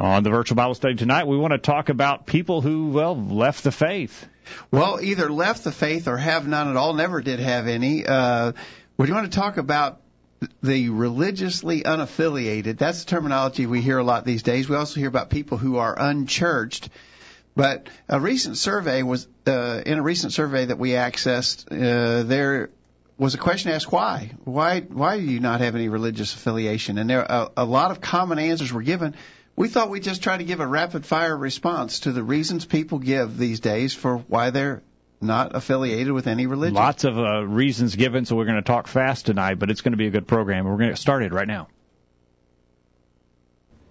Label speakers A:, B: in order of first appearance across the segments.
A: On the virtual Bible study tonight, we want to talk about people who, well, left the faith.
B: Well, either left the faith or have none at all, never did have any. Uh, would you want to talk about the religiously unaffiliated? That's the terminology we hear a lot these days. We also hear about people who are unchurched. But a recent survey was, uh, in a recent survey that we accessed, uh, there was a question asked why? Why, why do you not have any religious affiliation? And there, a, a lot of common answers were given. We thought we'd just try to give a rapid fire response to the reasons people give these days for why they're not affiliated with any religion.
A: Lots of uh, reasons given, so we're going to talk fast tonight, but it's going to be a good program. We're going to get started right now.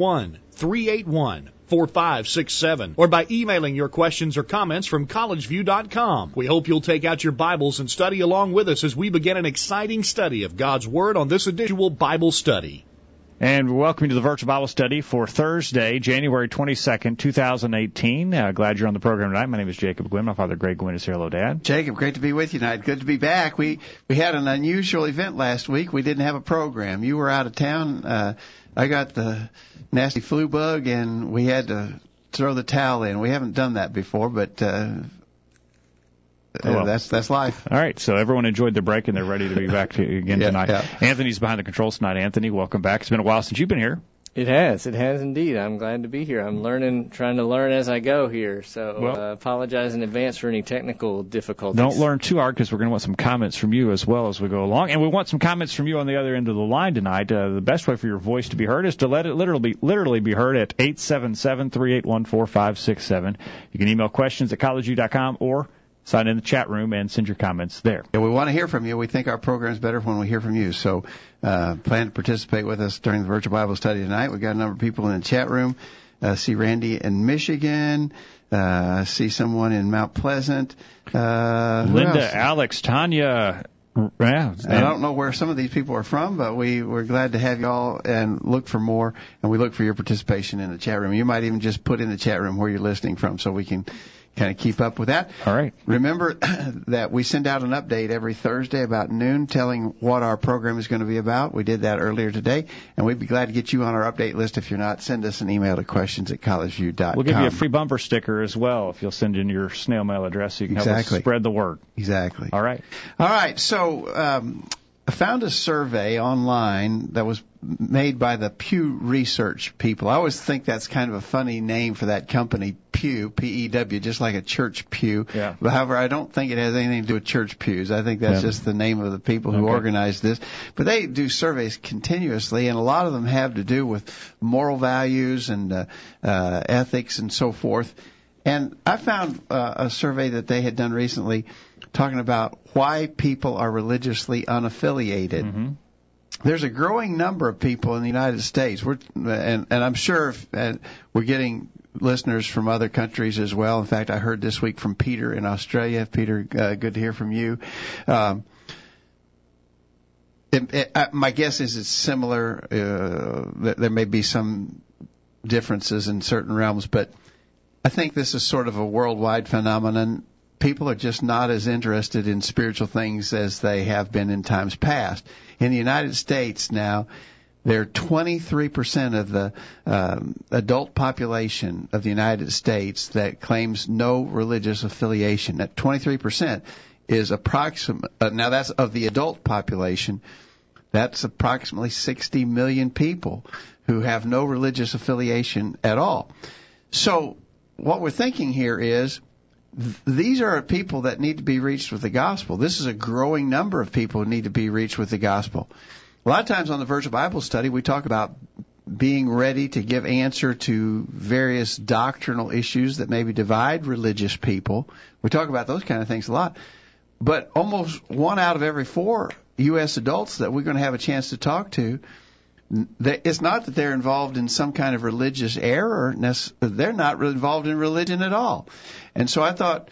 C: 381 4567 or by emailing your questions or comments from collegeview.com. We hope you'll take out your Bibles and study along with us as we begin an exciting study of God's Word on this edition Bible study.
A: And welcome to the virtual Bible study for Thursday, January 22nd, 2018. Uh, glad you're on the program tonight. My name is Jacob Gwynn. My father, Greg Gwynn, is here. Hello, Dad.
B: Jacob, great to be with you tonight. Good to be back. We we had an unusual event last week. We didn't have a program. You were out of town. Uh, I got the nasty flu bug, and we had to throw the towel in. We haven't done that before, but uh,
A: Oh, well.
B: that's that's life.
A: All right, so everyone enjoyed their break and they're ready to be back to, again
B: Yeah,
A: tonight.
B: yeah.
A: Anthony's behind the controls tonight. Anthony, welcome back. It's been a while since you've been here.
D: It has. It has indeed. I'm glad to be here. I'm learning, trying to learn as I go here. So
A: Well-
D: uh, apologize in advance for any technical difficulties.
A: Don't learn too hard because we're going to want some comments from you as well as we go along, and we want some comments from you on the other end of the line tonight. Uh, the best way for your voice to be heard is to let it literally be, literally be heard at eight seven seven three eight one four five six seven. You can email questions at collegeview.com or sign in the chat room and send your comments there.
B: Yeah, we want to hear from you. We think our program is better when we hear from you. So uh, plan to participate with us during the virtual Bible study tonight. We've got a number of people in the chat room. Uh, see Randy in Michigan. Uh, see someone in Mount Pleasant. Uh,
A: Linda. Alex, Tanya. Yeah,
B: I don't know where some of these people are from, but we, we're glad to have you all and look for more. And we look for your participation in the chat room. You might even just put in the chat room where you're listening from so we can kind of keep up with that.
A: All right.
B: Remember that we send out an update every Thursday about noon telling what our program is going to be about. We did that earlier today, and we'd be glad to get you on our update list. If you're not, send us an email to questions at collegeview.com.
A: We'll give you a free bumper sticker as well if you'll send in your snail mail address so you can help us spread the word.
B: Exactly.
A: All right.
B: All right. So um, I found a survey online that was made by the Pew Research people. I always think that's kind of a funny name for that company, Pew, P-E-W, just like a church pew.
A: Yeah.
B: But however, I don't think it has anything to do with church pews. I think that's
A: Yeah.
B: just the name of the people who
A: Okay.
B: organized this. But they do surveys continuously, and a lot of them have to do with moral values and uh, uh, ethics and so forth. And I found uh, a survey that they had done recently talking about why people are religiously unaffiliated. There's a growing number of people in the United States, we're, and, and I'm sure if, and we're getting listeners from other countries as well. In fact, I heard this week from Peter in Australia. Peter, uh, good to hear from you. Um, it, it, uh, my guess is it's similar. Uh, there may be some differences in certain realms, but I think this is sort of a worldwide phenomenon. People are just not as interested in spiritual things as they have been in times past. In the United States now, there are 23% of the um, adult population of the United States that claims no religious affiliation. That 23% is approximate. Uh, now that's of the adult population. That's approximately 60 million people who have no religious affiliation at all. So what we're thinking here is these are people that need to be reached with the gospel. This is a growing number of people who need to be reached with the gospel. A lot of times on the Virtual Bible Study, we talk about being ready to give answer to various doctrinal issues that maybe divide religious people. We talk about those kind of things a lot. But almost one out of every four U.S. adults that we're going to have a chance to talk to it's not that they're involved in some kind of religious error. They're not involved in religion at all. And so I thought,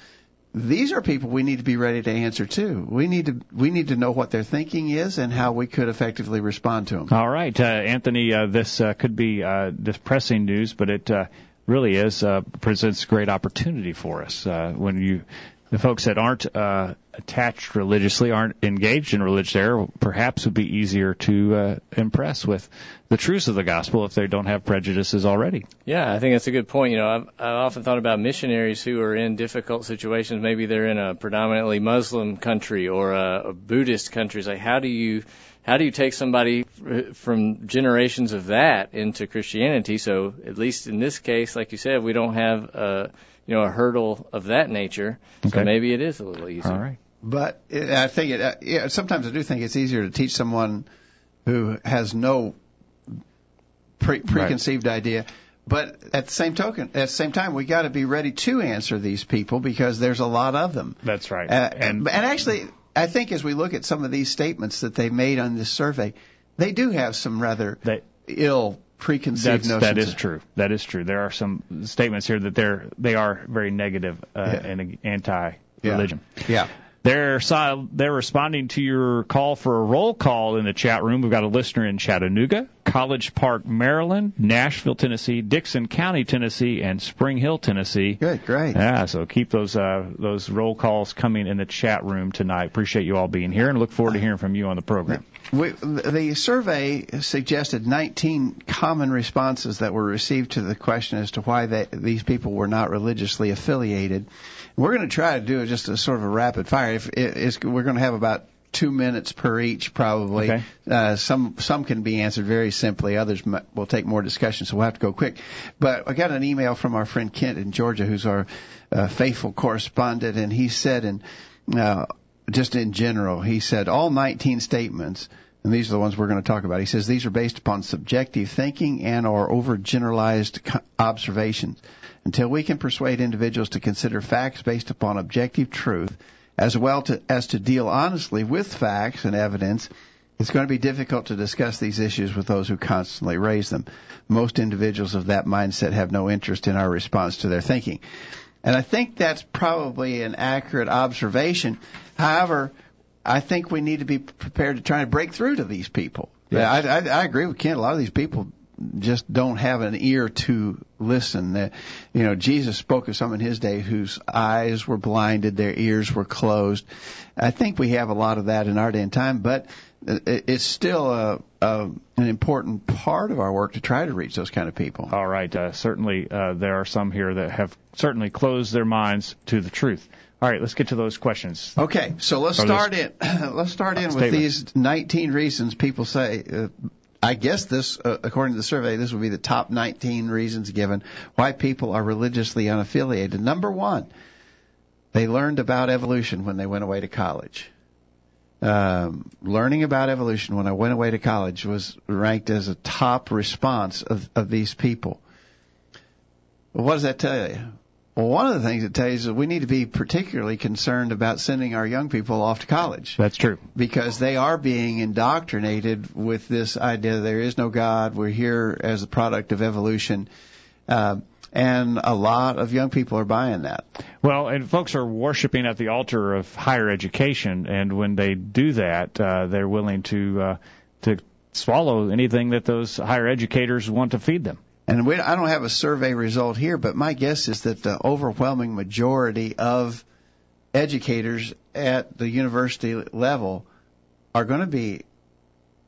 B: these are people we need to be ready to answer to. We need to we need to know what their thinking is and how we could effectively respond to them.
A: All right, uh, Anthony, uh, this uh, could be uh, depressing news, but it uh, really is uh, presents great opportunity for us uh, when you the folks that aren't uh, attached religiously, aren't engaged in religious error, perhaps would be easier to uh, impress with the truths of the gospel if they don't have prejudices already.
D: Yeah, I think that's a good point. You know, I've, I've often thought about missionaries who are in difficult situations. Maybe they're in a predominantly Muslim country or a, a Buddhist country. It's like, how do you how do you take somebody from generations of that into Christianity? So at least in this case, like you said, we don't have a you know a hurdle of that nature. Okay. So maybe it is a little easier.
A: All right.
B: But I think it. Uh, yeah, sometimes I do think it's easier to teach someone who has no pre- preconceived right. idea. But at the same token, at the same time, we got to be ready to answer these people because there's a lot of them.
A: That's right.
B: Uh, and and actually, I think as we look at some of these statements that they made on this survey, they do have some rather they, ill preconceived
A: That's,
B: notions.
A: That is true. That is true. There are some statements here that they're they are very negative uh, yeah. and anti-religion.
B: Yeah. yeah.
A: They're they're responding to your call for a roll call in the chat room. We've got a listener in Chattanooga, College Park, Maryland, Nashville, Tennessee, Dickson County, Tennessee, and Spring Hill, Tennessee.
B: Good, great.
A: Yeah, so keep those uh, those roll calls coming in the chat room tonight. Appreciate you all being here, and look forward to hearing from you on the program.
B: We, the survey suggested 19 common responses that were received to the question as to why they, these people were not religiously affiliated. We're going to try to do just a sort of a rapid fire. If it's, we're going to have about two minutes per each, probably.
A: Okay.
B: Uh, some some can be answered very simply. Others will take more discussion, so we'll have to go quick. But I got an email from our friend Kent in Georgia, who's our uh, faithful correspondent, and he said, and uh, just in general, he said all 19 statements. And these are the ones we're going to talk about. He says these are based upon subjective thinking and or overgeneralized observations. Until we can persuade individuals to consider facts based upon objective truth, as well to, as to deal honestly with facts and evidence, it's going to be difficult to discuss these issues with those who constantly raise them. Most individuals of that mindset have no interest in our response to their thinking. And I think that's probably an accurate observation. However, I think we need to be prepared to try to break through to these people. Yes. I, I, I agree with Ken. A lot of these people just don't have an ear to listen. Uh, you know, Jesus spoke of some in his day whose eyes were blinded, their ears were closed. I think we have a lot of that in our day and time, but it's still a, a, an important part of our work to try to reach those kind of people.
A: All right. Uh, certainly, uh, there are some here that have certainly closed their minds to the truth. All right, let's get to those questions.
B: Okay, so let's start in. let's start in with these 19 reasons people say uh, I guess this, uh, according to the survey, this would be the top 19 reasons given why people are religiously unaffiliated. Number one, they learned about evolution when they went away to college. Um, learning about evolution when I went away to college was ranked as a top response of, of these people. Well, what does that tell you? Well, one of the things it tells you is we need to be particularly concerned about sending our young people off to college.
A: That's true.
B: Because they are being indoctrinated with this idea that there is no God, we're here as a product of evolution. Uh, and a lot of young people are buying that.
A: Well, and folks are worshiping at the altar of higher education, and when they do that, uh, they're willing to uh, to swallow anything that those higher educators want to feed them.
B: And we, I don't have a survey result here, but my guess is that the overwhelming majority of educators at the university level are going to be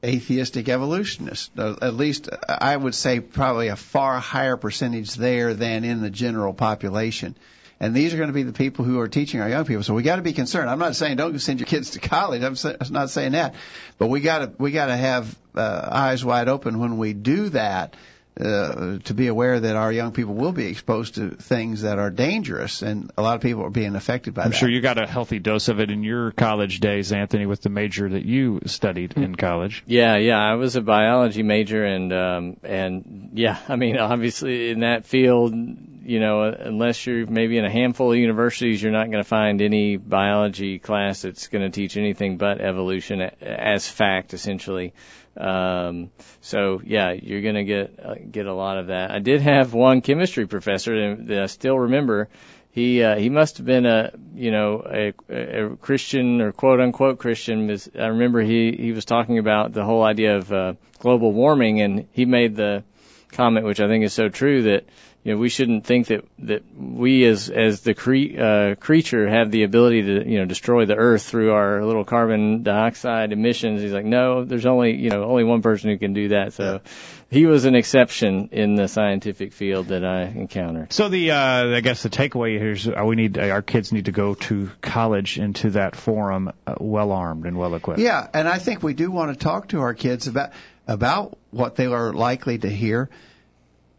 B: atheistic evolutionists. At least I would say probably a far higher percentage there than in the general population. And these are going to be the people who are teaching our young people. So we got to be concerned. I'm not saying don't send your kids to college. I'm not saying that, but we got to we got to have uh, eyes wide open when we do that uh, to be aware that our young people will be exposed to things that are dangerous, and a lot of people are being affected by
A: I'm
B: that.
A: sure you got a healthy dose of it in your college days, Anthony, with the major that you studied in college.
D: Yeah, yeah, I was a biology major, and um, and yeah, I mean, obviously in that field, you know, unless you're maybe in a handful of universities, you're not going to find any biology class that's going to teach anything but evolution as fact, essentially. Um, so yeah, you're to get uh, get a lot of that. I did have one chemistry professor that I still remember. He uh, he must have been a you know a, a Christian or quote unquote Christian. I remember he he was talking about the whole idea of uh, global warming, and he made the comment, which I think is so true, that you know we shouldn't think that that we as as the cre- uh, creature have the ability to you know destroy the earth through our little carbon dioxide emissions. He's like, no, there's only you know only one person who can do that. So he was an exception in the scientific field that I encountered.
A: So the uh, I guess the takeaway here is uh, we need uh, our kids need to go to college into that forum uh, well armed and well equipped.
B: Yeah, and I think we do want to talk to our kids about about what they are likely to hear.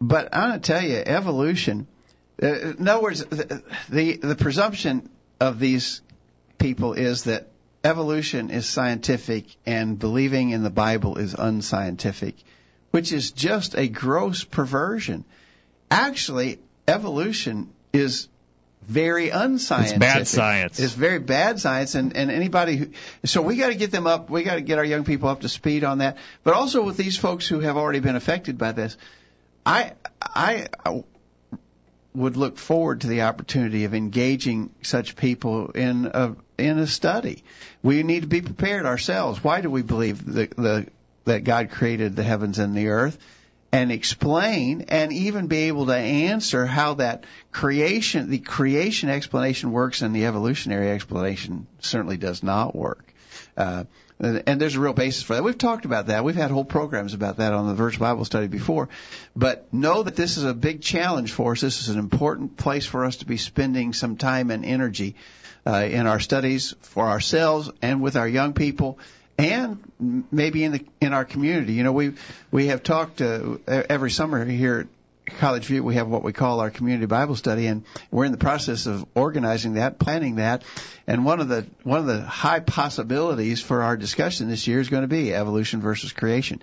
B: But I'm going to tell you, evolution. Uh, in other words, the, the the presumption of these people is that evolution is scientific and believing in the Bible is unscientific, which is just a gross perversion. Actually, evolution is very unscientific.
A: It's bad science.
B: It's very bad science, and and anybody who so we got to get them up. We got to get our young people up to speed on that. But also with these folks who have already been affected by this, I I would look forward to the opportunity of engaging such people in a in a study. We need to be prepared ourselves. Why do we believe the, the that God created the heavens and the earth? and explain and even be able to answer how that creation, the creation explanation works and the evolutionary explanation certainly does not work. Uh, and there's a real basis for that. We've talked about that. We've had whole programs about that on the Virtual Bible Study before. But know that this is a big challenge for us. This is an important place for us to be spending some time and energy uh, in our studies for ourselves and with our young people and maybe in the in our community. You know, we we have talked uh, every summer here College View. We have what we call our community Bible study, and we're in the process of organizing that, planning that. And one of the one of the high possibilities for our discussion this year is going to be evolution versus creation.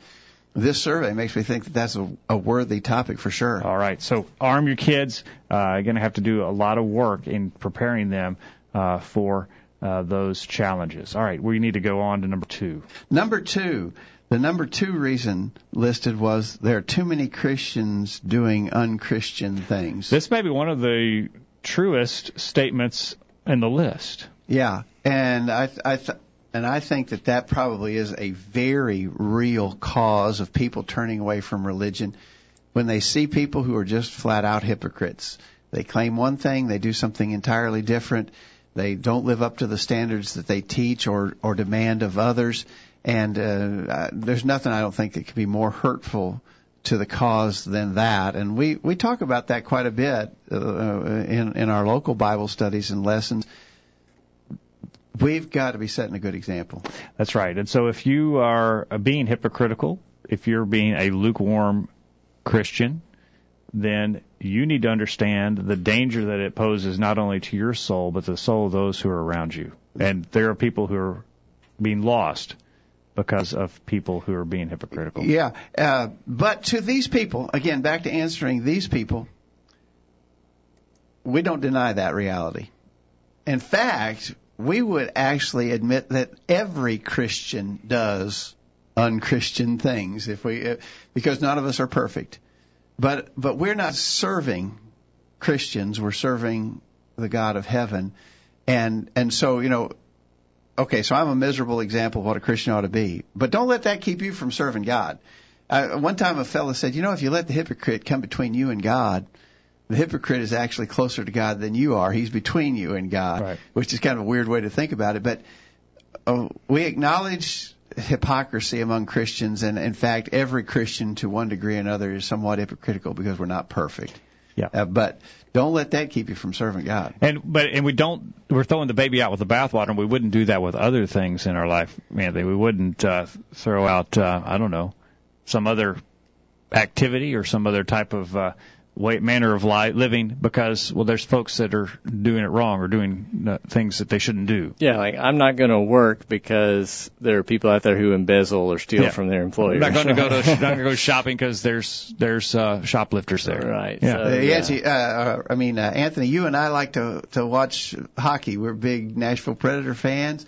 B: This survey makes me think that that's a, a worthy topic for sure.
A: All right, so arm your kids. Uh, you're going to have to do a lot of work in preparing them uh, for uh, those challenges. All right, we need to go on to number two.
B: Number two, the number two reason listed was there are too many Christians doing unchristian things.
A: This may be one of the truest statements in the list.
B: Yeah, and I, I th- and I think that that probably is a very real cause of people turning away from religion when they see people who are just flat out hypocrites. They claim one thing, they do something entirely different they don't live up to the standards that they teach or, or demand of others. And uh, there's nothing I don't think that could be more hurtful to the cause than that. And we, we talk about that quite a bit uh, in, in our local Bible studies and lessons. We've got to be setting a good example.
A: That's right. And so if you are being hypocritical, if you're being a lukewarm Christian, then you need to understand the danger that it poses not only to your soul, but the soul of those who are around you. And there are people who are being lost because of people who are being hypocritical.
B: Yeah. Uh, but to these people, again, back to answering these people, we don't deny that reality. In fact, we would actually admit that every Christian does unchristian things if we, because none of us are perfect. But but we're not serving Christians. We're serving the God of heaven, and and so you know, okay. So I'm a miserable example of what a Christian ought to be. But don't let that keep you from serving God. Uh, one time a fellow said, you know, if you let the hypocrite come between you and God, the hypocrite is actually closer to God than you are. He's between you and God,
A: right.
B: which is kind of a weird way to think about it. But uh, we acknowledge hypocrisy among Christians, and in fact, every Christian to one degree or another is somewhat hypocritical because we're not perfect.
A: Yeah.
B: Uh, but don't let that keep you from serving God.
A: And but and we don't we're throwing the baby out with the bathwater. and We wouldn't do that with other things in our life, man. We wouldn't uh, throw out uh, I don't know some other activity or some other type of uh, way manner of life living because well there's folks that are doing it wrong or doing uh, things that they shouldn't do.
D: Yeah, like I'm not going to work because there are people out there who embezzle or steal
A: Yeah.
D: from their employer.
A: I'm not going to go to not going to go shopping because there's there's uh, shoplifters there.
D: Right.
A: Yeah.
D: So, yeah.
B: Yancy, uh, uh, I mean, uh, Anthony, you and I like to to watch hockey. We're big Nashville Predator fans.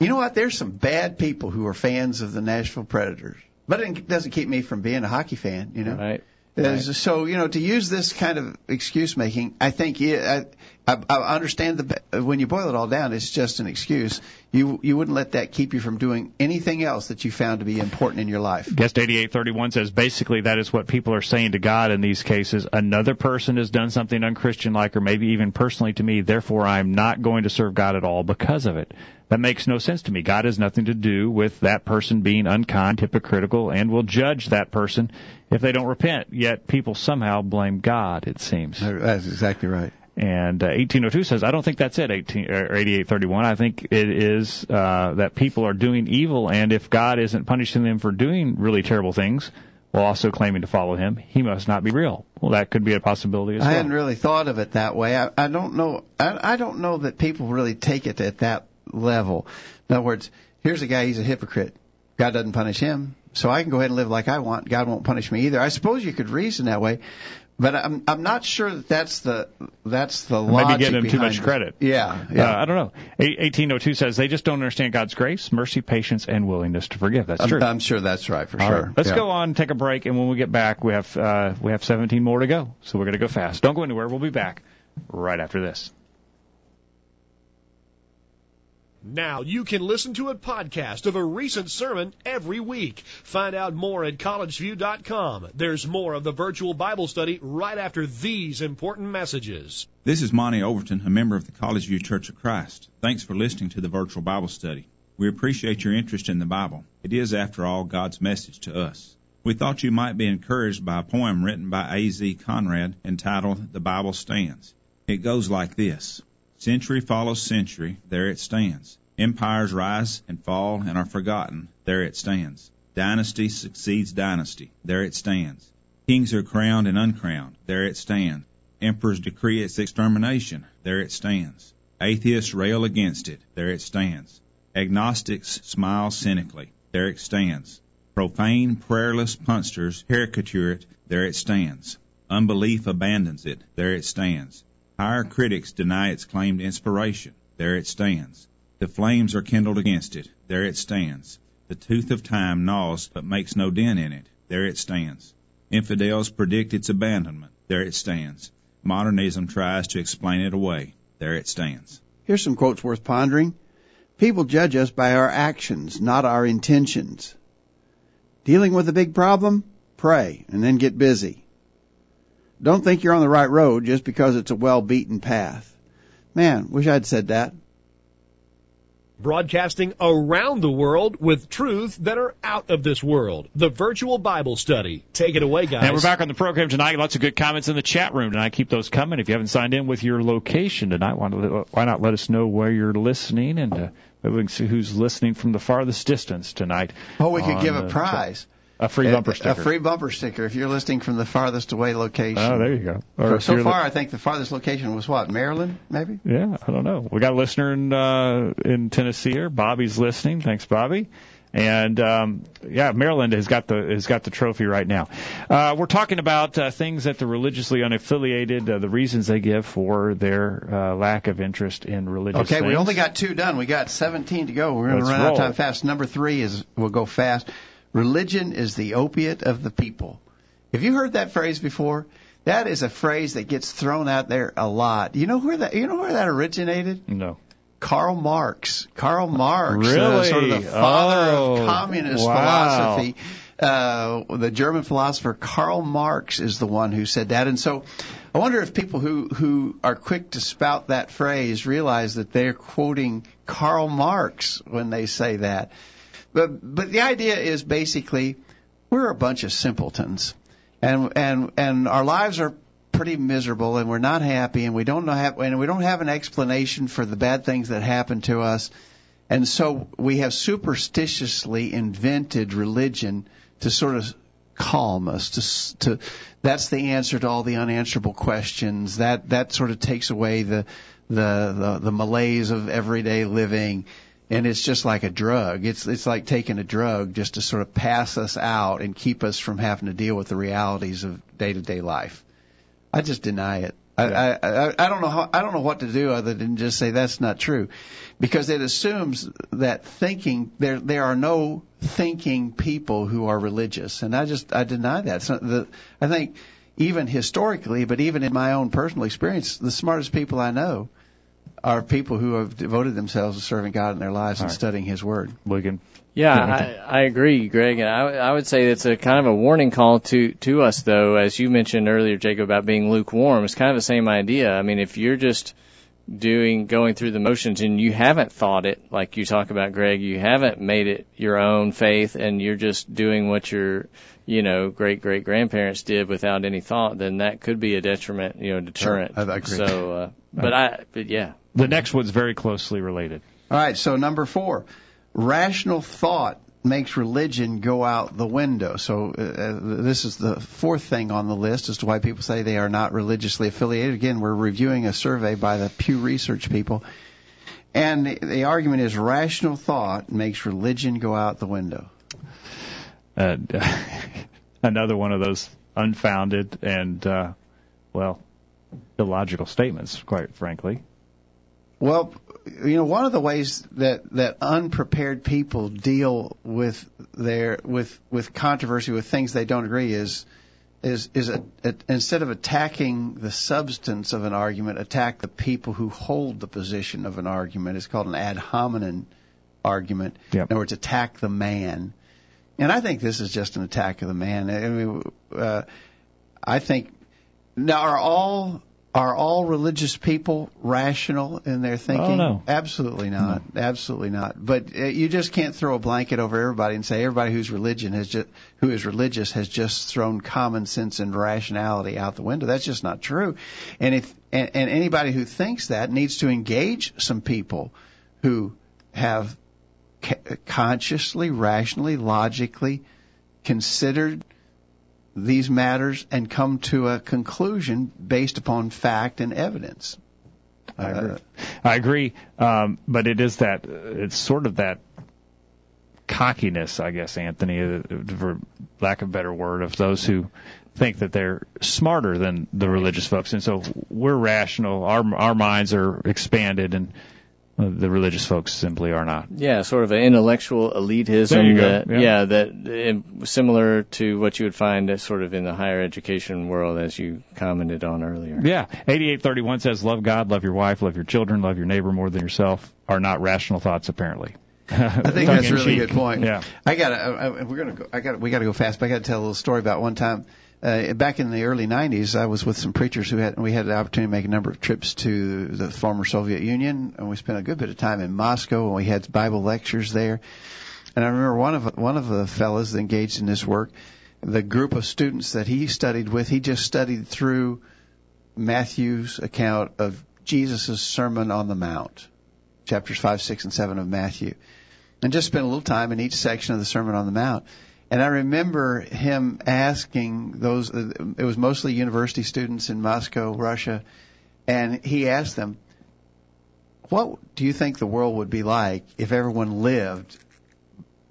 B: You know what? There's some bad people who are fans of the Nashville Predators, but it doesn't keep me from being a hockey fan. You know,
D: Right.
B: Uh, So you know, to use this kind of excuse making, I think I, I, I understand the when you boil it all down, it's just an excuse. You you wouldn't let that keep you from doing anything else that you found to be important in your life.
A: Guest 8831 says basically that is what people are saying to God in these cases. Another person has done something unchristian like, or maybe even personally to me, therefore I'm not going to serve God at all because of it. That makes no sense to me. God has nothing to do with that person being unkind, hypocritical, and will judge that person if they don't repent. Yet people somehow blame God, it seems.
B: That's exactly right.
A: And uh, 1802 says, I don't think that's it, 18, or 8831. I think it is uh, that people are doing evil, and if God isn't punishing them for doing really terrible things while also claiming to follow Him, He must not be real. Well, that could be a possibility as
B: I
A: well.
B: I hadn't really thought of it that way. I, I don't know. I, I don't know that people really take it at that level. In other words, here's a guy. He's a hypocrite. God doesn't punish him, so I can go ahead and live like I want. God won't punish me either. I suppose you could reason that way, but I'm I'm not sure that that's the that's the
A: Maybe
B: logic
A: giving him too much
B: it.
A: credit.
B: Yeah,
A: Uh,
B: yeah.
A: I don't know. A- 1802 says they just don't understand God's grace, mercy, patience, and willingness to forgive. That's
B: I'm,
A: true.
B: I'm sure that's right for
A: All
B: sure.
A: right. Let's
B: Yeah.
A: go on, take a break, and when we get back, we have uh, we have 17 more to go. So we're going to go fast. Don't go anywhere. We'll be back right after this.
C: Now you can listen to a podcast of a recent sermon every week. Find out more at collegeview.com. There's more of the virtual Bible study right after these important messages.
E: This is Monty Overton, a member of the College View Church of Christ. Thanks for listening to the virtual Bible study. We appreciate your interest in the Bible. It is, after all, God's message to us. We thought you might be encouraged by a poem written by A.Z. Conrad entitled The Bible Stands. It goes like this Century follows century, there it stands. Empires rise and fall and are forgotten, there it stands. Dynasty succeeds dynasty, there it stands. Kings are crowned and uncrowned, there it stands. Emperors decree its extermination, there it stands. Atheists rail against it, there it stands. Agnostics smile cynically, there it stands. Profane, prayerless punsters caricature it, there it stands. Unbelief abandons it, there it stands. Higher critics deny its claimed inspiration, there it stands. The flames are kindled against it, there it stands. The tooth of time gnaws but makes no dent in it, there it stands. Infidels predict its abandonment, there it stands. Modernism tries to explain it away, there it stands.
B: Here's some quotes worth pondering. People judge us by our actions, not our intentions. Dealing with a big problem? Pray and then get busy. Don't think you're on the right road just because it's a well beaten path. Man, wish I'd said that.
C: Broadcasting around the world with truths that are out of this world. The virtual Bible study. Take it away, guys.
A: And we're back on the program tonight. Lots of good comments in the chat room tonight. Keep those coming. If you haven't signed in with your location tonight, why not, let us know where you're listening and uh, maybe we can see who's listening from the farthest distance tonight.
B: Oh, we could give a
A: the-
B: prize.
A: A free bumper sticker.
B: A free bumper sticker if you're listening from the farthest away location.
A: Oh, there you go. Or
B: So,
A: you're li-
B: far, I think the farthest location was what? Maryland, maybe?
A: Yeah, I don't know. We got a listener in uh, in Tennessee here. Bobby's listening. Thanks, Bobby. And um, yeah, Maryland has got the has got the trophy right now. Uh, we're talking about uh, things that the religiously unaffiliated, uh, the reasons they give for their uh, lack of interest in religious.
B: Okay, we only got two done. We got 17 to go. We're going to run out of time fast. Number three is we'll go fast. Religion is the opiate of the people. Have you heard that phrase before? That is a phrase that gets thrown out there a lot. You know where that you know where that originated?
A: no.
B: Karl Marx. Karl Marx, uh,
A: Really?
B: sort of the father
A: Oh,
B: of communist
A: wow.
B: philosophy. Uh, the German philosopher Karl Marx is the one who said that, and so I wonder if people who who are quick to spout that phrase realize that they're quoting Karl Marx when they say that. But but the idea is basically we're a bunch of simpletons, and and and our lives are pretty miserable, and we're not happy, and we don't know have and we don't have an explanation for the bad things that happen to us, and so we have superstitiously invented religion to sort of calm us. To to that's the answer to all the unanswerable questions. That that sort of takes away the the the, the malaise of everyday living. And it's just like a drug. It's it's like taking a drug just to sort of pass us out and keep us from having to deal with the realities of day to day life. I just deny it. I, I I I don't know how I don't know what to do other than just say that's not true, because it assumes that thinking there there are no thinking people who are religious, and I just I deny that. So the, I think even historically, but even in my own personal experience, the smartest people I know are people who have devoted themselves to serving God in their lives and
A: right.
B: studying His Word.
A: Wigan.
D: Yeah,
A: Yeah,
D: I, I agree, Greg. And I, I would say it's a kind of a warning call to to us, though, as you mentioned earlier, Jacob, about being lukewarm. It's kind of the same idea. I mean, if you're just doing going through the motions and you haven't thought it, like you talk about, Greg, you haven't made it your own faith, and you're just doing what your you know great great grandparents did without any thought, then that could be a detriment, you know, deterrent.
B: I- I agree.
D: So, uh, but I, but yeah,
A: The next one's very closely related.
B: All right, so number four, rational thought makes religion go out the window. So uh, this is the fourth thing on the list as to why people say they are not religiously affiliated. Again, we're reviewing a survey by the Pew Research people. And the, the argument is rational thought makes religion go out the window.
A: Uh, another one of those unfounded and, uh, well, illogical statements, quite frankly.
B: Well, you know, one of the ways that that unprepared people deal with their with with controversy with things they don't agree is is is a, a, instead of attacking the substance of an argument, attack the people who hold the position of an argument. It's called an ad hominem argument.
A: Yep.
B: In other words, attack the man. And I think this is just an attack of the man. I mean, uh, I think now are all are all religious people rational in their thinking?
A: Oh, no.
B: Absolutely not. Absolutely not. But uh, you just can't throw a blanket over everybody and say everybody who's religion has just who is religious has just thrown common sense and rationality out the window. That's just not true. And if and, and anybody who thinks that needs to engage some people who have consciously, rationally, logically considered these matters and come to a conclusion based upon fact and evidence.
A: I
B: Uh,
A: agree. I agree, um, but it is that it's sort of that cockiness, I guess, Anthony, uh, for lack of a better word, of those who think that they're smarter than the religious folks, and so we're rational. Our our minds are expanded, and uh, the religious folks simply are not.
D: Yeah, sort of an intellectual elitism.
A: There you go,
D: That,
A: yeah.
D: yeah. that similar to what you would find sort of in the higher education world, as you commented on earlier.
A: Yeah, eighty-eight thirty-one says, "Love God, love your wife, love your children, love your neighbor more than yourself." Are not rational thoughts, apparently.
B: I think that's a really good point.
A: Yeah.
B: I got to. We're gonna. Go, I got. We got to go fast. But I got to tell a little story about one time. Uh, back in the early 90s, I was with some preachers who had we had the opportunity to make a number of trips to the former Soviet Union, and we spent a good bit of time in Moscow, and we had Bible lectures there. And I remember one of one of the fellows engaged in this work, the group of students that he studied with, he just studied through Matthew's account of Jesus' Sermon on the Mount, chapters five, six, and seven of Matthew and just spent a little time in each section of the Sermon on the Mount. And I remember him asking those, it was mostly university students in Moscow, Russia, and he asked them, what do you think the world would be like if everyone lived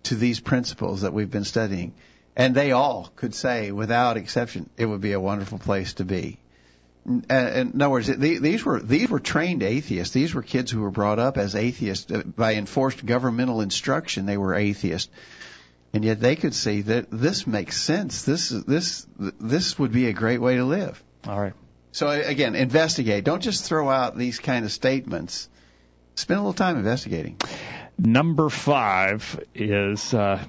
B: to these principles that we've been studying? And they all could say, without exception, it would be a wonderful place to be. In other words, these were these were trained atheists. These were kids who were brought up as atheists Uh, by enforced governmental instruction. They were atheists, and yet they could see that this makes sense. This this this would be a great way to live.
A: All right.
B: So again, investigate. Don't just throw out these kind of statements. Spend a little time investigating.
A: Number five is uh,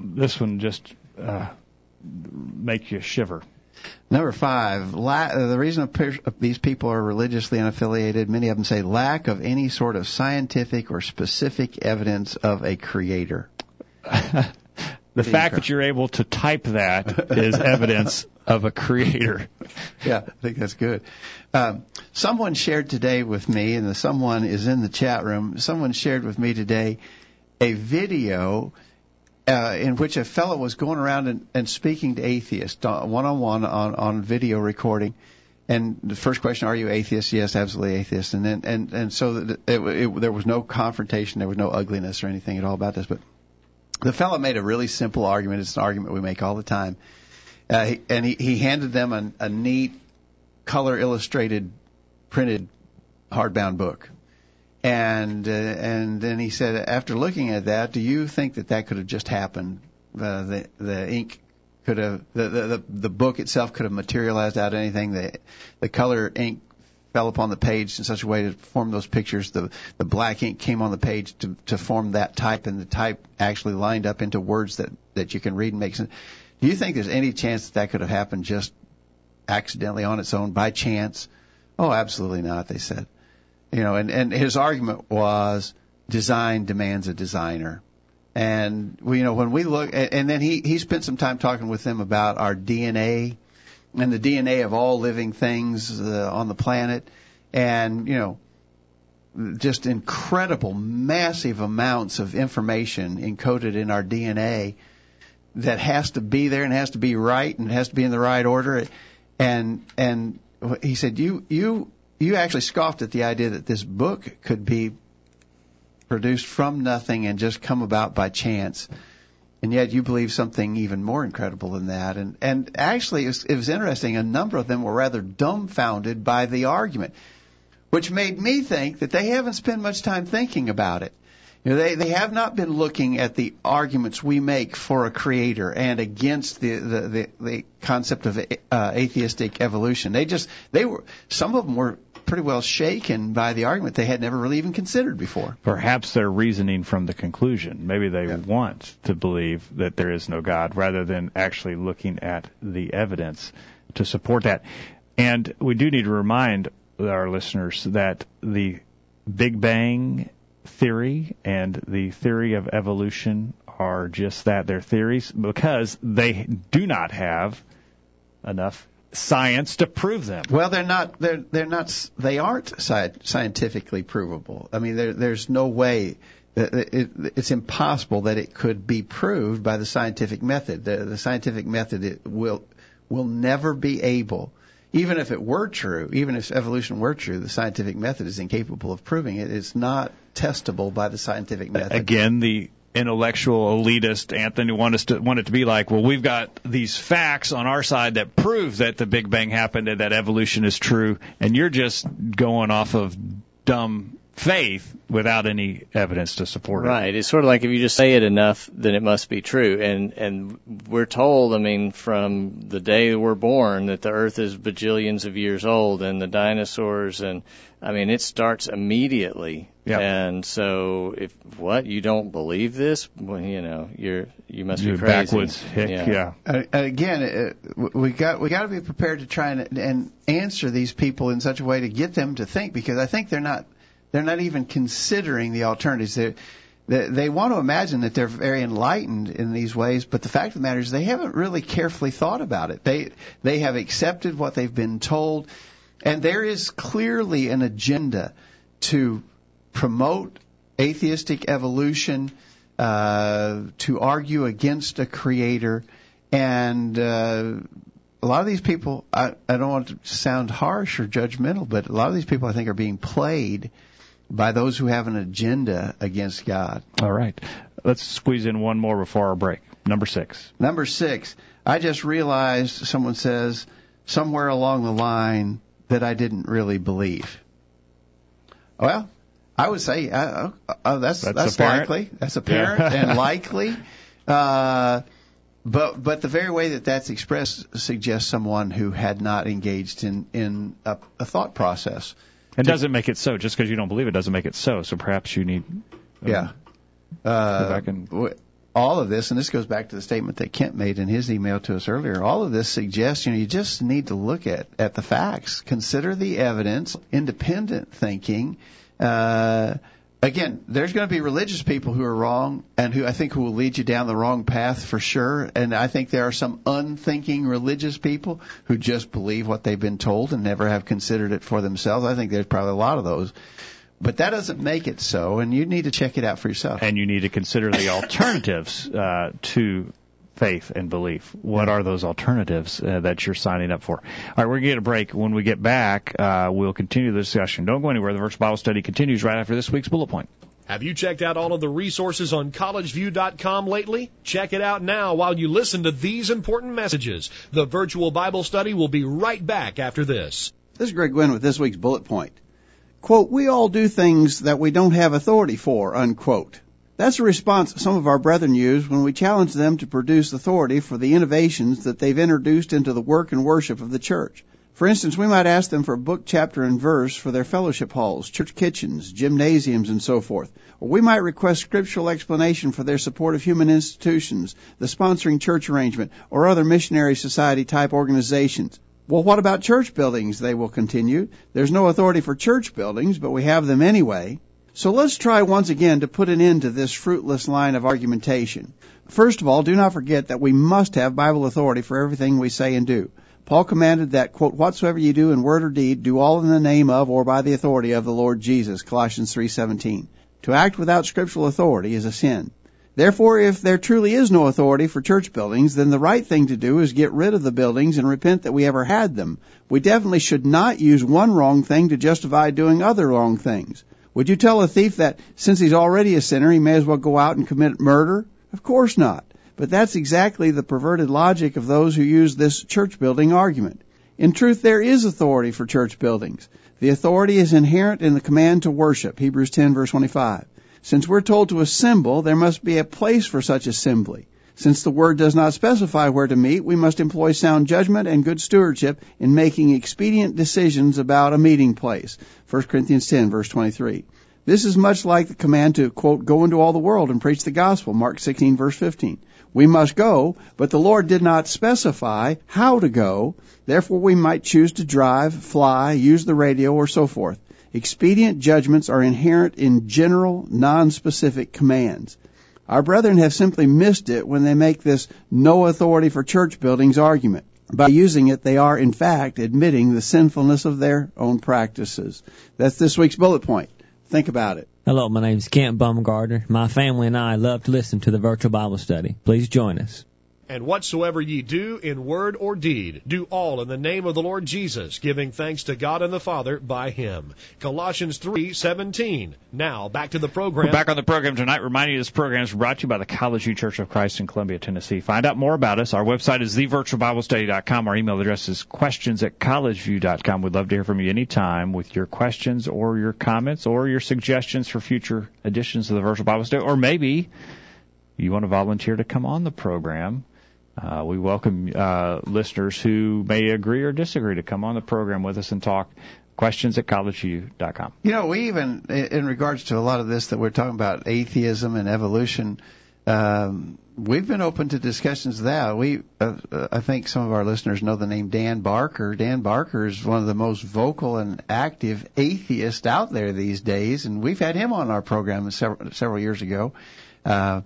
A: this one just uh, make you shiver.
B: Number five, la- uh, the reason these people are religiously unaffiliated, many of them say lack of any sort of scientific or specific evidence of a creator.
A: The fact that you're able to type that is evidence of a creator.
B: Yeah, I think that's good. Um, someone shared today with me, and the someone is in the chat room. Someone shared with me today a video uh, in which a fellow was going around and, and speaking to atheists one on one on on video recording. And the first question, are you atheist? Yes, absolutely atheist. And then, and, and so it, it, there was no confrontation, there was no ugliness or anything at all about this. But the fellow made a really simple argument. It's an argument we make all the time. Uh, and he, he handed them a, a neat, color illustrated, printed, hardbound book. And uh, and then he said, after looking at that, do you think that that could have just happened? Uh, the the ink could have the, the the book itself could have materialized out of anything. The the color ink fell upon the page in such a way to form those pictures. The the black ink came on the page to to form that type, and the type actually lined up into words that that you can read and make sense. Do you think there's any chance that that could have happened just accidentally on its own by chance? Oh, absolutely not. They said. You know, and, and his argument was design demands a designer. And you know, when we look, and then he, he spent some time talking with them about our DNA and the DNA of all living things uh, on the planet. And, you know, just incredible, massive amounts of information encoded in our DNA that has to be there and has to be right and has to be in the right order. And, and he said, you, you you actually scoffed at the idea that this book could be produced from nothing and just come about by chance. And yet you believe something even more incredible than that. And, and actually, it was, it was interesting. A number of them were rather dumbfounded by the argument, which made me think that they haven't spent much time thinking about it. You know, they, they have not been looking at the arguments we make for a creator and against the, the, the, the concept of uh, atheistic evolution. They just, they were, some of them were pretty well shaken by the argument they had never really even considered before.
A: Perhaps they're reasoning from the conclusion. Maybe they yeah. want to believe that there is no God rather than actually looking at the evidence to support that. And we do need to remind our listeners that the Big Bang theory and the theory of evolution are just that. They're theories because they do not have enough science to prove them.
B: Well, they're not. They're they're not. They aren't sci- scientifically provable. I mean, there, there's no way. That it, it's impossible that it could be proved by the scientific method. The, the scientific method it will will never be able, even if it were true, even if evolution were true, the scientific method is incapable of proving it. It's not testable by the scientific method.
A: Again, the intellectual elitist Anthony want us to want it to be like, well, we've got these facts on our side that prove that the Big Bang happened and that evolution is true, and you're just going off of dumb faith without any evidence to support
D: it. Right. It's sort of like if you just say it enough, then it must be true. And and we're told, I mean, from the day we're born, that the Earth is bajillions of years old, and the dinosaurs, and I mean, it starts immediately. Yep. And so, if what you don't believe this, well, you know, you're you must
A: you're
D: be crazy.
A: Backwoods hick, yeah. yeah.
B: Uh, again, uh, we got we got to be prepared to try and, and answer these people in such a way to get them to think, because I think they're not they're not even considering the alternatives. They're, they, they want to imagine that they're very enlightened in these ways, but the fact of the matter is they haven't really carefully thought about it. They they have accepted what they've been told, and there is clearly an agenda to promote atheistic evolution, uh, to argue against a creator, and uh, a lot of these people. I, I don't want to sound harsh or judgmental, but a lot of these people I think are being played by those who have an agenda against God.
A: All right. Let's squeeze in one more before our break. Number six.
B: Number six. I just realized someone says somewhere along the line that I didn't really believe. Well, I would say uh, uh, that's that's,
A: that's
B: likely. That's apparent yeah. and likely. Uh, but but the very way that that's expressed suggests someone who had not engaged in in a, a thought process.
A: It doesn't make it so. Just because you don't believe it doesn't make it so. So perhaps you need. Um,
B: yeah. Uh, all of this, and this goes back to the statement that Kent made in his email to us earlier. All of this suggests, you know, you just need to look at at the facts, consider the evidence, independent thinking. Uh, again, there's going to be religious people who are wrong and who I think who will lead you down the wrong path for sure. And I think there are some unthinking religious people who just believe what they've been told and never have considered it for themselves. I think there's probably a lot of those.
F: but that doesn't make it so, and you need to check it out for yourself.
A: And you need to consider the alternatives uh, to faith and belief. What are those alternatives uh, that you're signing up for? All right, we're going to get a break. When we get back, uh, we'll continue the discussion. Don't go anywhere. The Virtual Bible Study continues right after this week's bullet point.
C: Have you checked out all of the resources on collegeview.com lately? Check it out now while you listen to these important messages. The virtual Bible study will be right back after this.
B: This is Greg Gwynn with this week's bullet point. Quote, we all do things that we don't have authority for, unquote. That's a response some of our brethren use when we challenge them to produce authority for the innovations that they've introduced into the work and worship of the church. For instance, we might ask them for a book, chapter, and verse for their fellowship halls, church kitchens, gymnasiums, and so forth. Or we might request scriptural explanation for their support of human institutions, the sponsoring church arrangement, or other missionary society type organizations. Well, what about church buildings? They will continue. There's no authority for church buildings, but we have them anyway. So let's try once again to put an end to this fruitless line of argumentation. First of all, do not forget that we must have Bible authority for everything we say and do. Paul commanded that, quote, whatsoever you do in word or deed, do all in the name of or by the authority of the Lord Jesus, Colossians 3:17. To act without scriptural authority is a sin. Therefore, if there truly is no authority for church buildings, then the right thing to do is get rid of the buildings and repent that we ever had them. We definitely should not use one wrong thing to justify doing other wrong things. Would you tell a thief that since he's already a sinner, he may as well go out and commit murder? Of course not. But that's exactly the perverted logic of those who use this church building argument. In truth, there is authority for church buildings. The authority is inherent in the command to worship, Hebrews 10 verse 25. Since we're told to assemble, there must be a place for such assembly. Since the word does not specify where to meet, we must employ sound judgment and good stewardship in making expedient decisions about a meeting place. 1 Corinthians 10 verse 23. This is much like the command to, quote, go into all the world and preach the gospel, Mark 16 verse 15. We must go, but the Lord did not specify how to go, therefore we might choose to drive, fly, use the radio, or so forth. Expedient judgments are inherent in general, non-specific commands. Our brethren have simply missed it when they make this no authority for church buildings argument. By using it, they are in fact admitting the sinfulness of their own practices. That's this week's bullet point. Think about it.
G: Hello, my name is Kent Bumgardner. My family and I love to listen to the virtual Bible study. Please join us.
C: And whatsoever ye do in word or deed, do all in the name of the Lord Jesus, giving thanks to God and the Father by him. Colossians 3:17. Now, back to the program.
A: We're back on the program tonight. Reminding you this program is brought to you by the College View Church of Christ in Columbia, Tennessee. Find out more about us. Our website is thevirtualbiblestudy.com. Our email address is questions at collegeview.com. We'd love to hear from you anytime with your questions or your comments or your suggestions for future editions of the Virtual Bible Study. Or maybe you want to volunteer to come on the program uh, we welcome uh, listeners who may agree or disagree to come on the program with us and talk. Questions at collegeview.com.
F: You know, we even, in regards to a lot of this that we're talking about, atheism and evolution, um, we've been open to discussions of that. We, uh, uh, I think some of our listeners know the name Dan Barker. Dan Barker is one of the most vocal and active atheists out there these days, and we've had him on our program several, several years ago. Uh,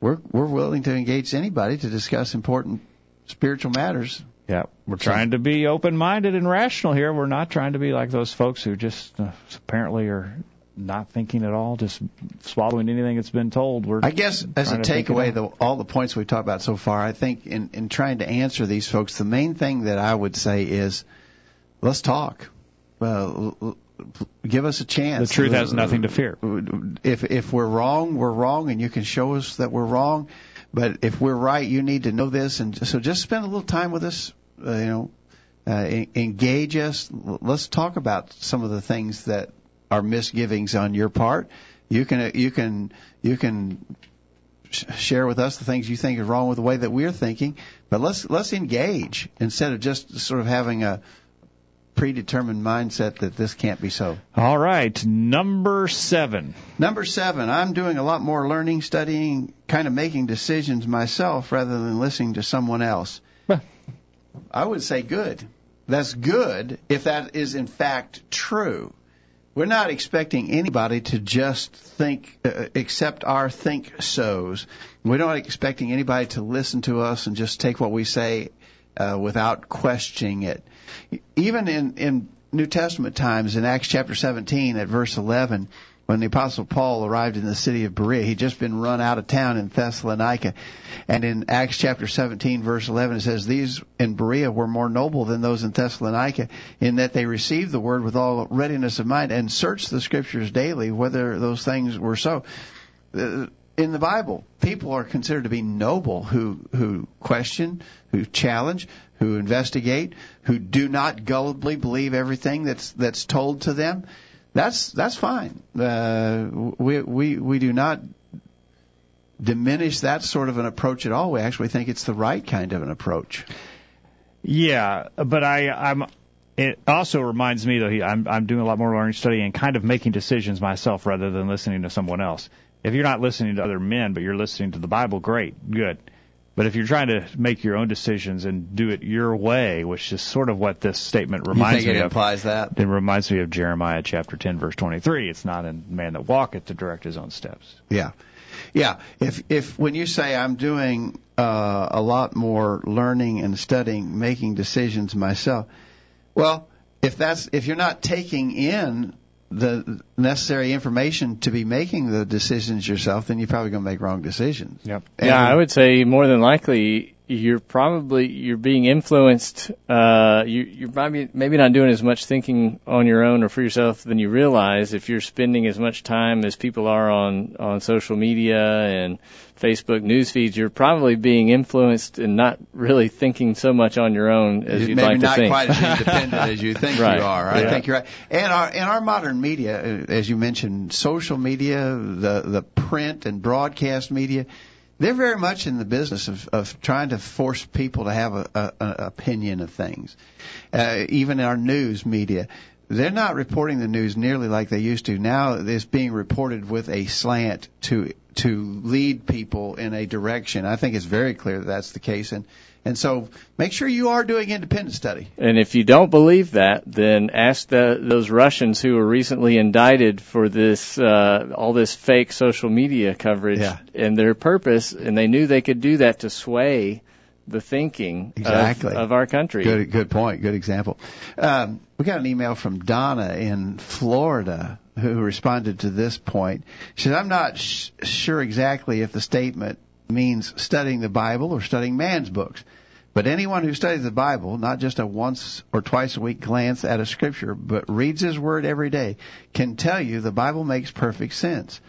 F: we're we're willing to engage anybody to discuss important spiritual matters.
A: Yeah, we're trying to be open-minded and rational here. We're not trying to be like those folks who just uh, apparently are not thinking at all, just swallowing anything that's been told. We're
F: I guess as a takeaway, the, all the points we've talked about so far, I think in, in trying to answer these folks, the main thing that I would say is let's talk. Well, give us a chance.
A: The truth has nothing to fear.
F: If if we're wrong, we're wrong, and you can show us that we're wrong. But if we're right, you need to know this, and so just spend a little time with us. Uh, you know, uh, engage us. Let's talk about some of the things that are misgivings on your part. You can you can you can share with us the things you think is wrong with the way that we're thinking. But let's let's engage instead of just sort of having a predetermined mindset that this can't be so.
A: All right, number seven.
F: Number seven, I'm doing a lot more learning, studying, kind of making decisions myself rather than listening to someone else. I would say good. That's good if that is in fact true. We're not expecting anybody to just think, uh, accept our think so's. We're not expecting anybody to listen to us and just take what we say uh, without questioning it even in in
B: New Testament times in Acts chapter 17 at verse 11 when the apostle Paul arrived in the city of Berea. He'd just been run out of town in Thessalonica. And in Acts chapter 17 verse 11 it says, These in Berea were more noble than those in Thessalonica in that they received the word with all readiness of mind and searched the scriptures daily whether those things were so. In the Bible, people are considered to be noble who, who question, who challenge, who investigate, who do not gullibly believe everything that's, that's told to them that's that's fine. Uh, we we we do not diminish that sort of an approach at all. We actually think it's the right kind of an approach.
A: Yeah, but I I'm. It also reminds me though I'm I'm doing a lot more learning, study, and kind of making decisions myself rather than listening to someone else. If you're not listening to other men, but you're listening to the Bible, great, good. But if you're trying to make your own decisions and do it your way, which is sort of what this statement reminds me of,
B: implies that
A: it reminds me of Jeremiah chapter 10 verse 23. It's not a man that walketh to direct his own steps.
B: Yeah, yeah. If if when you say I'm doing uh, a lot more learning and studying, making decisions myself, well, if that's if you're not taking in the necessary information to be making the decisions yourself, then you're probably going to make wrong decisions.
A: Yep.
B: And-
D: yeah, I would say more than likely you're probably you're being influenced. Uh, you you're maybe maybe not doing as much thinking on your own or for yourself than you realize. If you're spending as much time as people are on on social media and Facebook news feeds, you're probably being influenced and not really thinking so much on your own as you'd like to think.
B: Maybe not quite as independent as you think
D: Right.
B: you are. I
D: Yeah.
B: think you're right. And our in our modern media, as you mentioned, social media, the the print and broadcast media, they're very much in the business of of trying to force people to have a, a, a opinion of things. Uh, even our news media. They're not reporting the news nearly like they used to. Now it's being reported with a slant to to lead people in a direction. I think it's very clear that that's the case, and and so make sure you are doing independent study.
D: And if you don't believe that, then ask the, those Russians who were recently indicted for this, uh, all this fake social media coverage
B: Yeah.
D: and their purpose, and they knew they could do that to sway the thinking of- of, our country.
B: Good, good point. Good example. Um, we got an email from Donna in Florida who responded to this point. She said, "I'm not sh- sure exactly if the statement means studying the Bible or studying man's books." But anyone who studies the Bible, not just a once or twice a week glance at a scripture, but reads his word every day, can tell you the Bible makes perfect sense.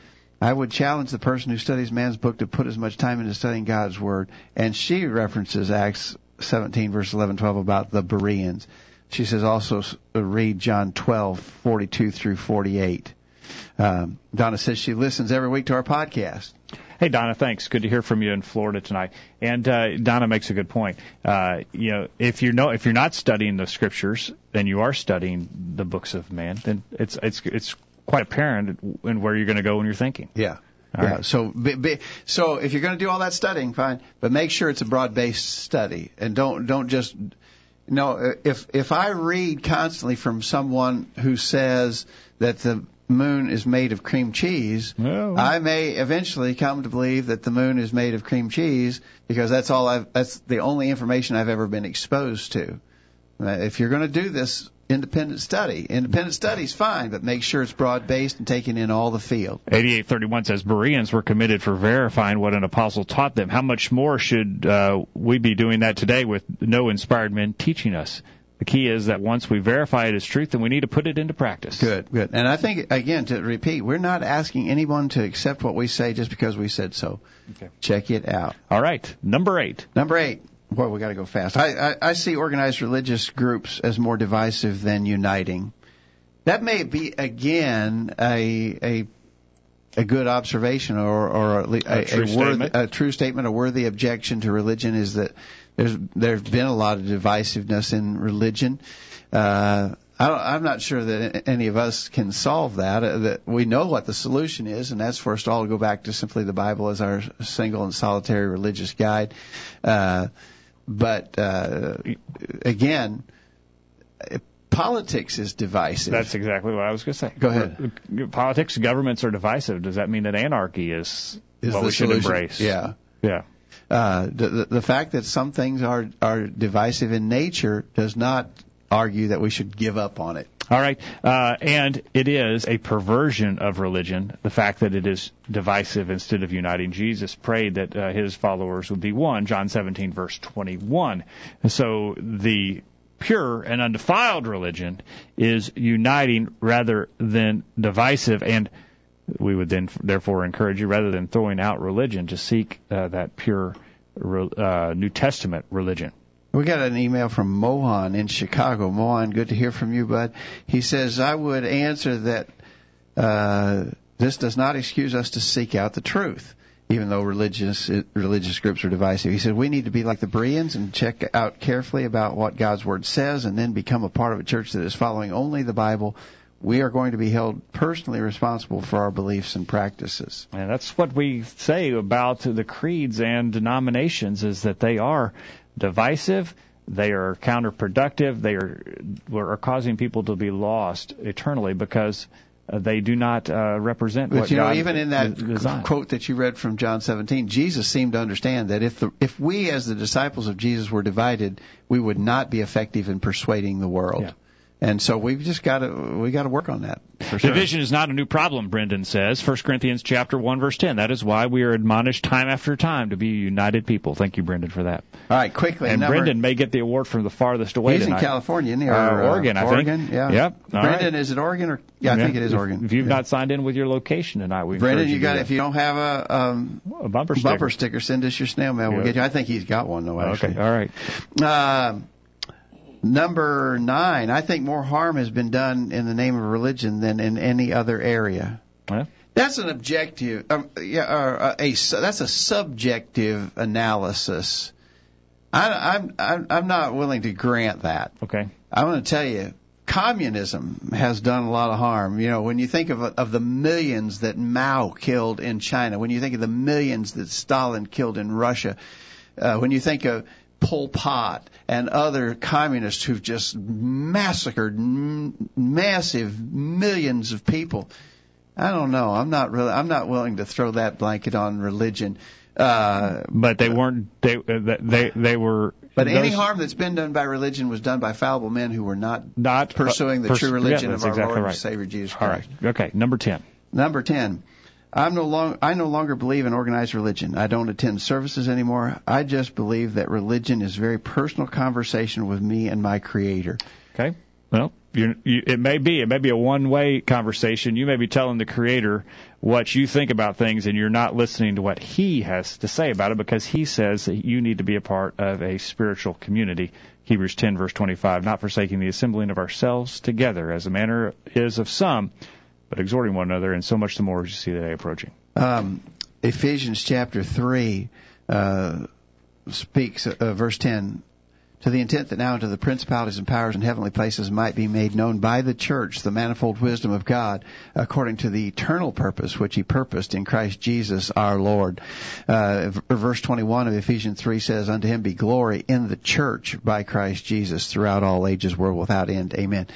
B: I would challenge the person who studies man's book to put as much time into studying God's word. And she references Acts 17 verse 11, 12 about the Bereans. She says also read John 12, 42 through 48. Um, Donna says she listens every week to our podcast.
A: Hey Donna, thanks. Good to hear from you in Florida tonight. And uh, Donna makes a good point. Uh, you know, if you know if you're not studying the scriptures, then you are studying the books of man. Then it's it's it's quite apparent in where you're going to go when you're thinking.
B: Yeah.
A: All
B: yeah.
A: right.
B: So, be, be, so if you're going to do all that studying, fine, but make sure it's a broad-based study, and don't don't just. No, if if I read constantly from someone who says that the moon is made of cream cheese,
A: Well.
B: I may eventually come to believe that the moon is made of cream cheese because that's all I've that's the only information I've ever been exposed to. Uh, If you're going to do this independent study, independent study's fine, but make sure it's broad-based and taking in all the field.
A: 8831 says Bereans were committed for verifying what an apostle taught them. How much more should uh, we be doing that today with no inspired men teaching us? The key is that once we verify it as truth, then we need to put it into practice.
B: Good, good. And I think, again, to repeat, we're not asking anyone to accept what we say just because we said so.
A: Okay.
B: Check it out.
A: All right, number eight.
B: Number eight. Boy, we got to go fast. I, I, I see organized religious groups as more divisive than uniting. That may be again a a a good observation or or a, a,
A: A true
B: worthy, a true statement, a worthy objection to religion is that there's there's been a lot of divisiveness in religion. Uh, I don't, I'm not sure that any of us can solve that. Uh, that we know what the solution is, and that's for us all to go back to simply the Bible as our single and solitary religious guide. Uh, but uh, again, politics is divisive.
A: That's exactly what I was going to say.
B: Go ahead.
A: Politics, governments are divisive. Does that mean that anarchy is,
B: is
A: what we should
B: solution.
A: embrace?
B: Yeah.
A: Yeah.
B: Uh, the, the, fact that some things are are divisive in nature does not argue that we should give up on it.
A: All right, uh, and it is a perversion of religion. The fact that it is divisive instead of uniting. Jesus prayed that uh, his followers would be one. John 17 verse 21. And so the pure and undefiled religion is uniting rather than divisive and we would then therefore encourage you rather than throwing out religion to seek uh, that pure uh, New Testament religion.
B: We got an email from Mohan in Chicago. Mohan, good to hear from you, bud. He says, I would answer that uh, this does not excuse us to seek out the truth, even though religious religious groups are divisive. He said we need to be like the Bereans and check out carefully about what God's Word says, and then become a part of a church that is following only the Bible we are going to be held personally responsible for our beliefs and practices.
A: And that's what we say about the creeds and denominations is that they are divisive, they are counterproductive, they are are causing people to be lost eternally because uh, they do not uh, represent
B: but
A: what
B: you know,
A: God
B: even in that quote that you read from John 17, Jesus seemed to understand that if the, if we as the disciples of Jesus were divided, we would not be effective in persuading the world.
A: Yeah.
B: And so we've just got to we got to work on that. For sure.
A: Division is not a new problem, Brendan says. 1 Corinthians chapter 1 verse 10. That is why we are admonished time after time to be a united people. Thank you, Brendan, for that.
B: All right, quickly.
A: And
B: number,
A: Brendan may get the award from the farthest away
B: He's
A: tonight.
B: in California, isn't he? Or,
A: uh, Oregon, I think.
B: Oregon, yeah.
A: Yep. All
B: Brendan,
A: right.
B: is it Oregon or? Yeah, I
A: Yeah.
B: think it is
A: If-
B: Oregon.
A: If you've
B: Yeah.
A: not signed in with your location tonight, we
B: Brendan, you
A: to
B: got
A: do
B: if you don't have a um,
A: a bumper sticker.
B: bumper sticker, send us your snail mail. We'll get you. I think he's got one though. Actually.
A: Okay. All right.
B: Uh, number nine, I think more harm has been done in the name of religion than in any other area.
A: Well,
B: That's an objective, um, yeah, uh, a, a that's a subjective analysis. I, I'm I'm I'm not willing to grant that.
A: okay.
B: I want to tell you, communism has done a lot of harm. You know, when you think of of the millions that Mao killed in China, when you think of the millions that Stalin killed in Russia, uh, when you think of Pol Pot and other communists who've just massacred m- massive millions of people. I don't know. I'm not really. I'm not willing to throw that blanket on religion. Uh,
A: But they weren't. They uh, they they were.
B: but any harm that's been done by religion was done by fallible men who were not
A: not
B: pursuing the
A: pers-
B: true religion
A: yeah,
B: of our
A: exactly
B: Lord
A: right.
B: and Savior Jesus
A: All right.
B: Christ.
A: Okay. Number ten.
B: Number ten. I'm no long, I no longer believe in organized religion. I don't attend services anymore. I just believe that religion is very personal conversation with me and my Creator.
A: Okay. Well, you, it may be. It may be a one-way conversation. You may be telling the Creator what you think about things, and you're not listening to what He has to say about it because He says that you need to be a part of a spiritual community. Hebrews 10, verse 25, not forsaking the assembling of ourselves together, as the manner is of some, but exhorting one another, and so much the more as you see the day approaching.
B: Um, Ephesians chapter 3 uh, speaks, uh, verse 10, to the intent that now unto the principalities and powers in heavenly places might be made known by the church the manifold wisdom of God according to the eternal purpose which he purposed in Christ Jesus our Lord. Uh, verse 21 of Ephesians 3 says, Unto him be glory in the church by Christ Jesus throughout all ages, world without end. Amen.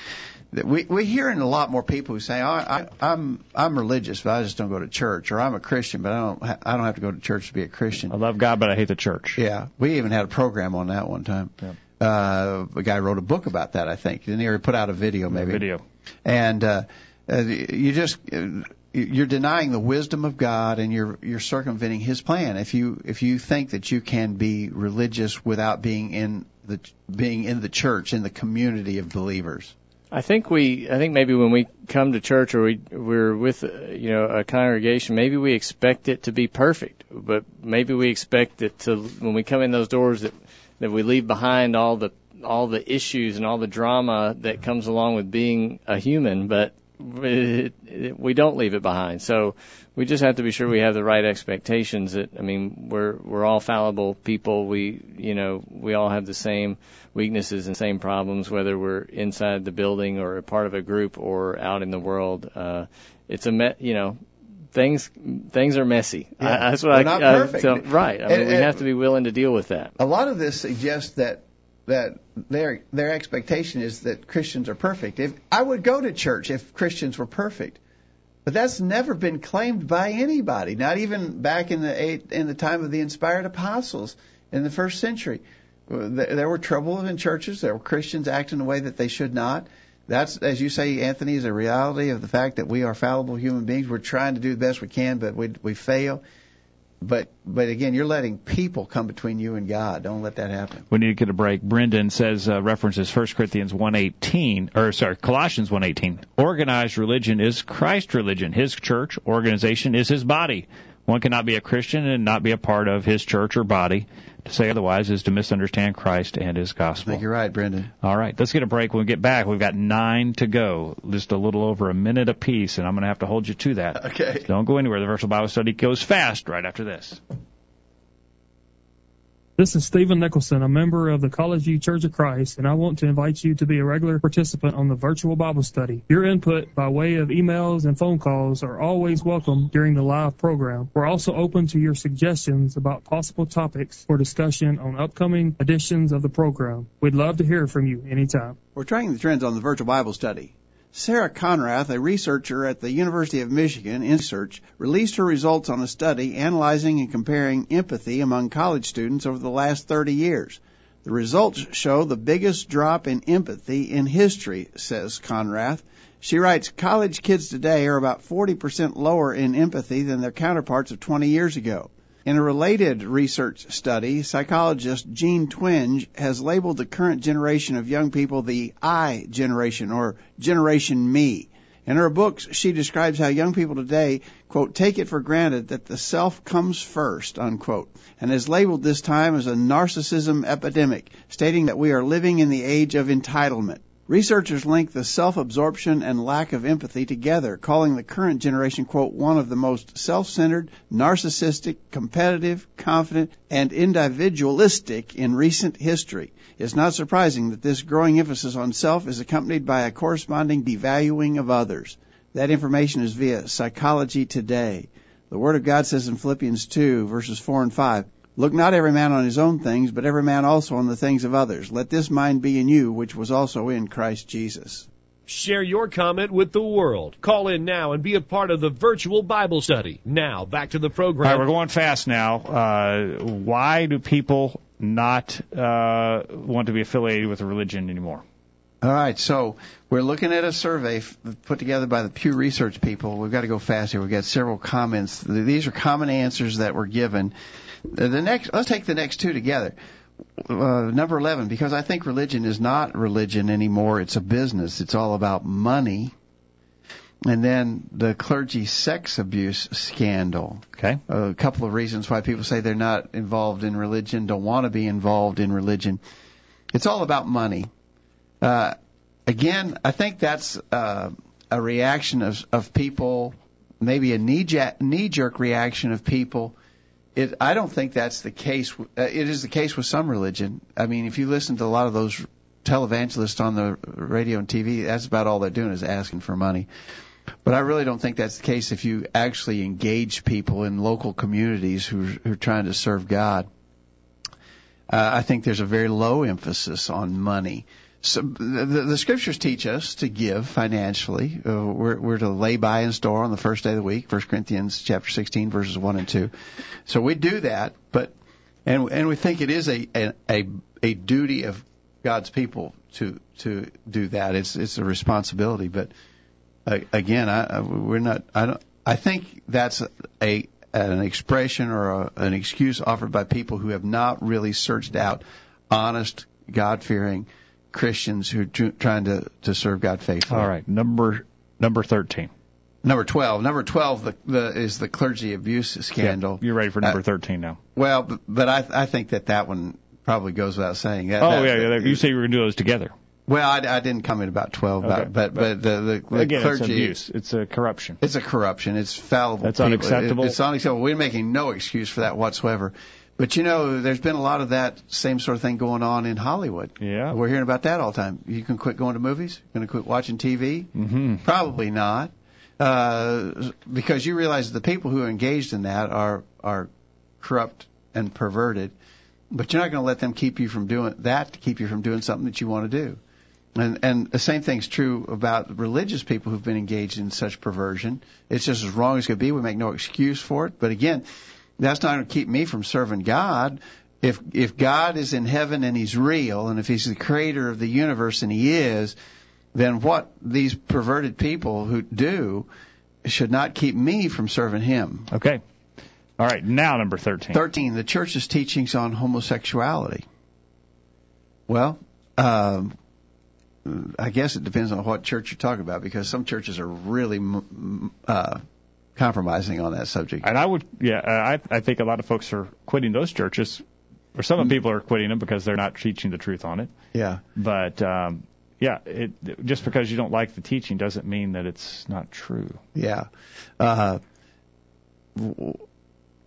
B: We, we're hearing a lot more people who say, oh, I, I'm I'm religious, but I just don't go to church, or I'm a Christian, but I don't ha- I don't have to go to church to be a Christian.
A: I love God, but I hate the church.
B: Yeah, we even had a program on that one time.
A: Yeah.
B: Uh, a guy wrote a book about that, I think. Didn't he? Or he put out a video, maybe.
A: Video.
B: And uh, uh, you just uh, you're denying the wisdom of God, and you're you're circumventing His plan. If you if you think that you can be religious without being in the being in the church in the community of believers.
D: I think we, I think maybe when we come to church or we we're with, you know, a congregation, maybe we expect it to be perfect, but maybe we expect it to when we come in those doors that that we leave behind all the all the issues and all the drama that comes along with being a human, but it, it, we don't leave it behind. So we just have to be sure we have the right expectations. That I mean, we're we're all fallible people. We you know we all have the same weaknesses and same problems, whether we're inside the building or a part of a group or out in the world. Uh, it's a me- you know things things are messy.
B: Yeah.
D: I, that's what
B: We're
D: I
B: not
D: I
B: perfect.
D: tell- right. I mean,
B: And-
D: we have to be willing to deal with that.
B: a lot of this suggests that that their their expectation is that Christians are perfect. If I would go to church if Christians were perfect, but that's never been claimed by anybody. Not even back in the eight, in the time of the inspired apostles in the first century. th- there were trouble in churches. There were Christians acting in a way that they should not. That's, as you say, Anthony, is a reality of the fact that we are fallible human beings. We're trying to do the best we can, but we we fail. But but again, you're letting people come between you and God. Don't let that happen.
A: We need to get a break. Brendan says uh, references 1 Corinthians 1:18 or sorry Colossians 1:18. Organized religion is Christ's religion. His church organization is His body. One cannot be a Christian and not be a part of His church or body. To say otherwise is to misunderstand Christ and His gospel.
B: I think you're right, Brendan.
A: All right, let's get a break. When we get back, we've got nine to go, just a little over a minute apiece, and I'm going to have to hold you to that.
B: Okay.
A: Don't go anywhere. The Virtual Bible Study goes fast right after this.
H: This is Stephen Nicholson, a member of the College View Church of Christ, and I want to invite you to be a regular participant on the virtual Bible study. Your input by way of emails and phone calls are always welcome during the live program. We're also open to your suggestions about possible topics for discussion on upcoming editions of the program. We'd love to hear from you anytime.
I: We're tracking the trends on the virtual Bible study. Sara Konrath, a researcher at the University of Michigan in Search, released her results on a study analyzing and comparing empathy among college students over the last 30 years. The results show the biggest drop in empathy in history, says Konrath. She writes, college kids today are about 40% lower in empathy than their counterparts of 20 years ago. In a related research study, psychologist Jean Twenge has labeled the current generation of young people the I generation or Generation Me. In her books, she describes how young people today, quote, take it for granted that the self comes first, unquote, and has labeled this time as a narcissism epidemic, stating that we are living in the age of entitlement. Researchers link the self-absorption and lack of empathy together, calling the current generation, quote, one of the most self-centered, narcissistic, competitive, confident, and individualistic in recent history. It's not surprising that this growing emphasis on self is accompanied by a corresponding devaluing of others. That information is via Psychology Today. The Word of God says in Philippians 2, verses 4 and 5, Look not every man on his own things, but every man also on the things of others. Let this mind be in you, which was also in Christ Jesus.
C: Share your comment with the world. Call in now and be a part of the virtual Bible study. Now, back to the program.
A: right, we're going fast now. Uh, why do people not uh, want to be affiliated with a religion anymore?
B: All right, so we're looking at a survey f- put together by the Pew Research people. We've got to go fast here. We've got several comments. These are common answers that were given. The next, let's take the next two together. Uh, number 11, because I think religion is not religion anymore. It's a business. It's all about money. And then the clergy sex abuse scandal.
A: Okay.
B: A couple of reasons why people say they're not involved in religion, don't want to be involved in religion. It's all about money. Uh, again, I think that's uh, a reaction of, of people, maybe a knee jerk reaction of people. It, I don't think that's the case. Uh, it is the case with some religion. I mean, if you listen to a lot of those televangelists on the radio and TV, that's about all they're doing is asking for money. But I really don't think that's the case if you actually engage people in local communities who, who are trying to serve God. Uh, I think there's a very low emphasis on money. So the, the scriptures teach us to give financially. Uh, we're, we're to lay by and store on the first day of the week. 1 Corinthians chapter 16 verses 1 and 2. So we do that, but and and we think it is a a a, duty of God's people to to do that. It's it's a responsibility, but uh, again, I, we're not. I don't. I think that's a an expression or a, an excuse offered by people who have not really searched out honest, God fearing Christians who are trying to to serve God faithfully.
A: All right, number number thirteen.
B: Number twelve. Number twelve the, the, is the clergy abuse scandal.
A: Yeah, you're ready for number
B: Uh,
A: thirteen now.
B: Well, but, but I I think that that one probably goes without saying. That,
A: Oh
B: that,
A: yeah, yeah, you say you were going to do those together.
B: Well, I, I didn't come in about twelve,
A: Okay,
B: about, but but the the, the
A: Again,
B: clergy
A: it's abuse. It's a corruption.
B: It's a corruption. It's fallible.
A: That's
B: people.
A: unacceptable.
B: It- It's unacceptable. We're making no excuse for that whatsoever. But you know, there's been a lot of that same sort of thing going on in Hollywood.
A: Yeah.
B: We're hearing about that all the time. You can quit going to movies. You're going to quit watching TV.
A: Mm-hmm.
B: Probably not, uh, because you realize the people who are engaged in that are are corrupt and perverted. But you're not going to let them keep you from doing that to keep you from doing something that you want to do. And and the same thing's true about religious people who've been engaged in such perversion. It's just as wrong as it could be. We make no excuse for it. But again, that's not going to keep me from serving God. if if God is in heaven and He's real, and if He's the creator of the universe and He is, then what these perverted people who do should not keep me from serving Him.
A: Okay. All right. Now number thirteen.
B: Thirteen. The church's teachings on homosexuality. Well, um, I guess it depends on what church you're talking about because some churches are really uh, compromising on that subject.
A: And I would, yeah, I I think a lot of folks are quitting those churches, or some people are quitting them because they're not teaching the truth on it.
B: Yeah.
A: But um, yeah, it just because you don't like the teaching doesn't mean that it's not true.
B: Yeah. Uh,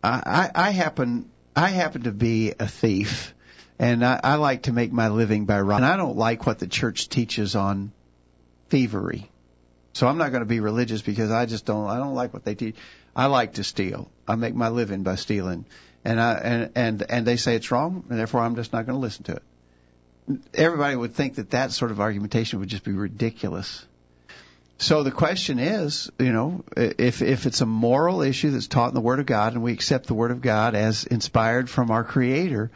B: I, I happen I happen to be a thief and I, I like to make my living by robbing. And I don't like what the church teaches on thievery. So I'm not going to be religious because I just don't. I don't like what they teach. I like to steal. I make my living by stealing, and I and and and they say it's wrong, and therefore I'm just not going to listen to it. Everybody would think that that sort of argumentation would just be ridiculous. So the question is, you know, if if it's a moral issue that's taught in the Word of God, and we accept the Word of God as inspired from our Creator,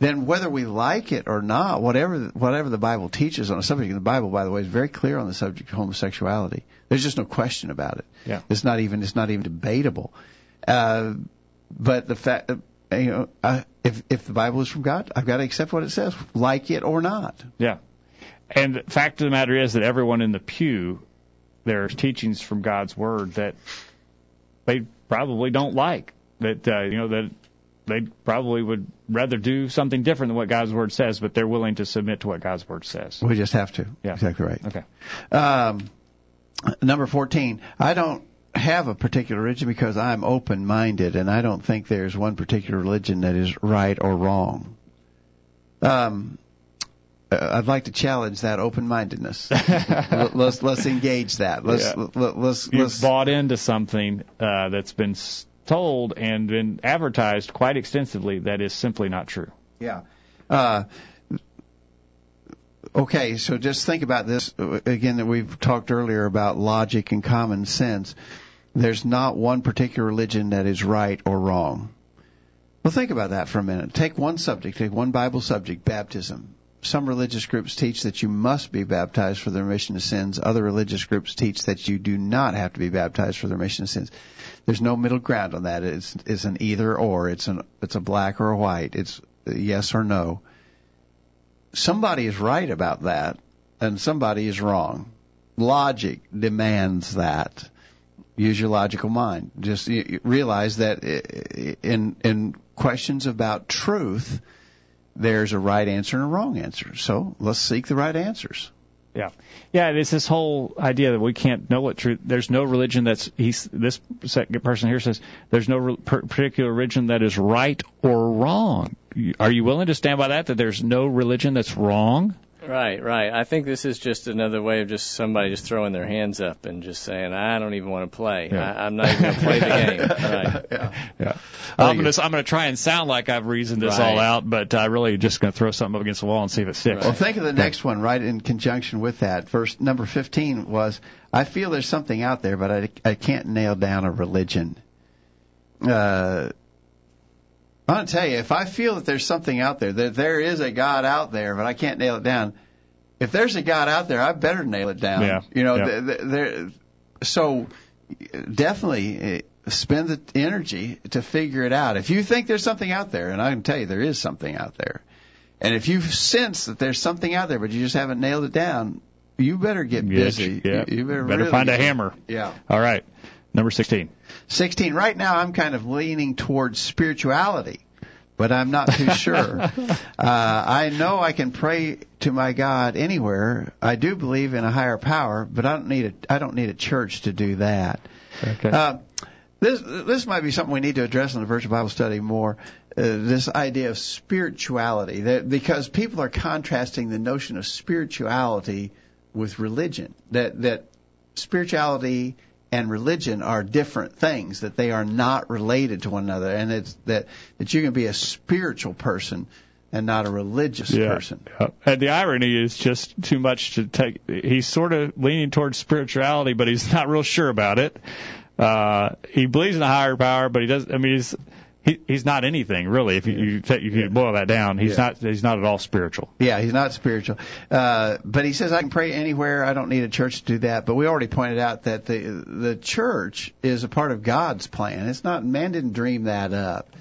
B: then whether we like it or not, whatever whatever the Bible teaches on a subject, and the Bible, by the way, is very clear on the subject of homosexuality. There's just no question about it.
A: Yeah.
B: It's not even it's not even debatable. Uh, but the fact, uh, you know, I, if if the Bible is from God, I've got to accept what it says, like it or not.
A: Yeah. And the fact of the matter is that everyone in the pew, there's teachings from God's Word that they probably don't like. That uh, you know that they probably would rather do something different than what God's word says, but they're willing to submit to what God's word says.
B: We just have to.
A: Yeah.
B: Exactly right.
A: Okay.
B: Um, number 14. I don't have a particular religion because I'm open minded and I don't think there's one particular religion that is right or wrong. Um, uh, I'd like to challenge that open-mindedness. let's let's engage that. Let's
A: Yeah.
B: let, let's
A: You've
B: let's
A: bought into something uh, that's been s- told and been advertised quite extensively that is simply not true.
B: Yeah. Uh, okay, so just think about this uh, again that we've talked earlier about logic and common sense. There's not one particular religion that is right or wrong. Well, think about that for a minute. Take one subject, take one Bible subject, baptism. Some religious groups teach that you must be baptized for the remission of sins. Other religious groups teach that you do not have to be baptized for the remission of sins. There's no middle ground on that. It's, it's an either or. It's an it's a black or a white. It's yes or no. Somebody is right about that, and somebody is wrong. Logic demands that. Use your logical mind. Just realize that in in questions about truth, there's a right answer and a wrong answer. So let's seek the right answers.
A: Yeah, yeah. It's this whole idea that we can't know what truth. There's no religion that's he's this second person here says there's no particular religion that is right or wrong. Are you willing to stand by that? That there's no religion that's wrong?
D: Right, right. I think this is just another way of just somebody just throwing their hands up and just saying, "I don't even want to play.
A: Yeah.
D: I, I'm not even going to play the game." Right.
A: Yeah. I'm gonna I'm gonna try and sound like I've reasoned this all out, but I really just gonna throw something up against the wall and see if it sticks.
B: Well, think of the next one right in conjunction with that. Verse number 15 was, I feel there's something out there, but I, I can't nail down a religion. Uh, I want to tell you, if I feel that there's something out there, that there is a God out there, but I can't nail it down, if there's a God out there, I better nail it down.
A: Yeah.
B: You know,
A: Yeah.
B: th- th- there, so definitely uh, spend the energy to figure it out. If you think there's something out there, and I can tell you there is something out there, and if you sense that there's something out there, but you just haven't nailed it down, you better get busy.
A: yeah.
B: You, you better,
A: Better
B: really
A: find a hammer.
B: Yeah.
A: All right. Number 16.
B: 16. Right now, I'm kind of leaning towards spirituality, but I'm not too sure. uh, I know I can pray to my God anywhere. I do believe in a higher power, but I don't need a I don't need a church to do that.
A: Okay.
B: Uh, this this might be something we need to address in the virtual Bible study more. Uh, this idea of spirituality, that, because people are contrasting the notion of spirituality with religion. That that spirituality and religion are different things. That they are not related to one another, and it's that that you can be a spiritual person and not a religious person.
A: Yeah. And the irony is just too much to take. He's sort of leaning towards spirituality, but he's not real sure about it. Uh, he believes in a higher power, but he doesn't. I mean, he's he, he's not anything really. If you you, ta- you could boil that down, he's
B: Yeah.
A: not he's not at all spiritual.
B: Yeah, he's not spiritual. Uh, but he says I can pray anywhere. I don't need a church to do that. But we already pointed out that the the church is a part of God's plan. It's not man didn't dream that up.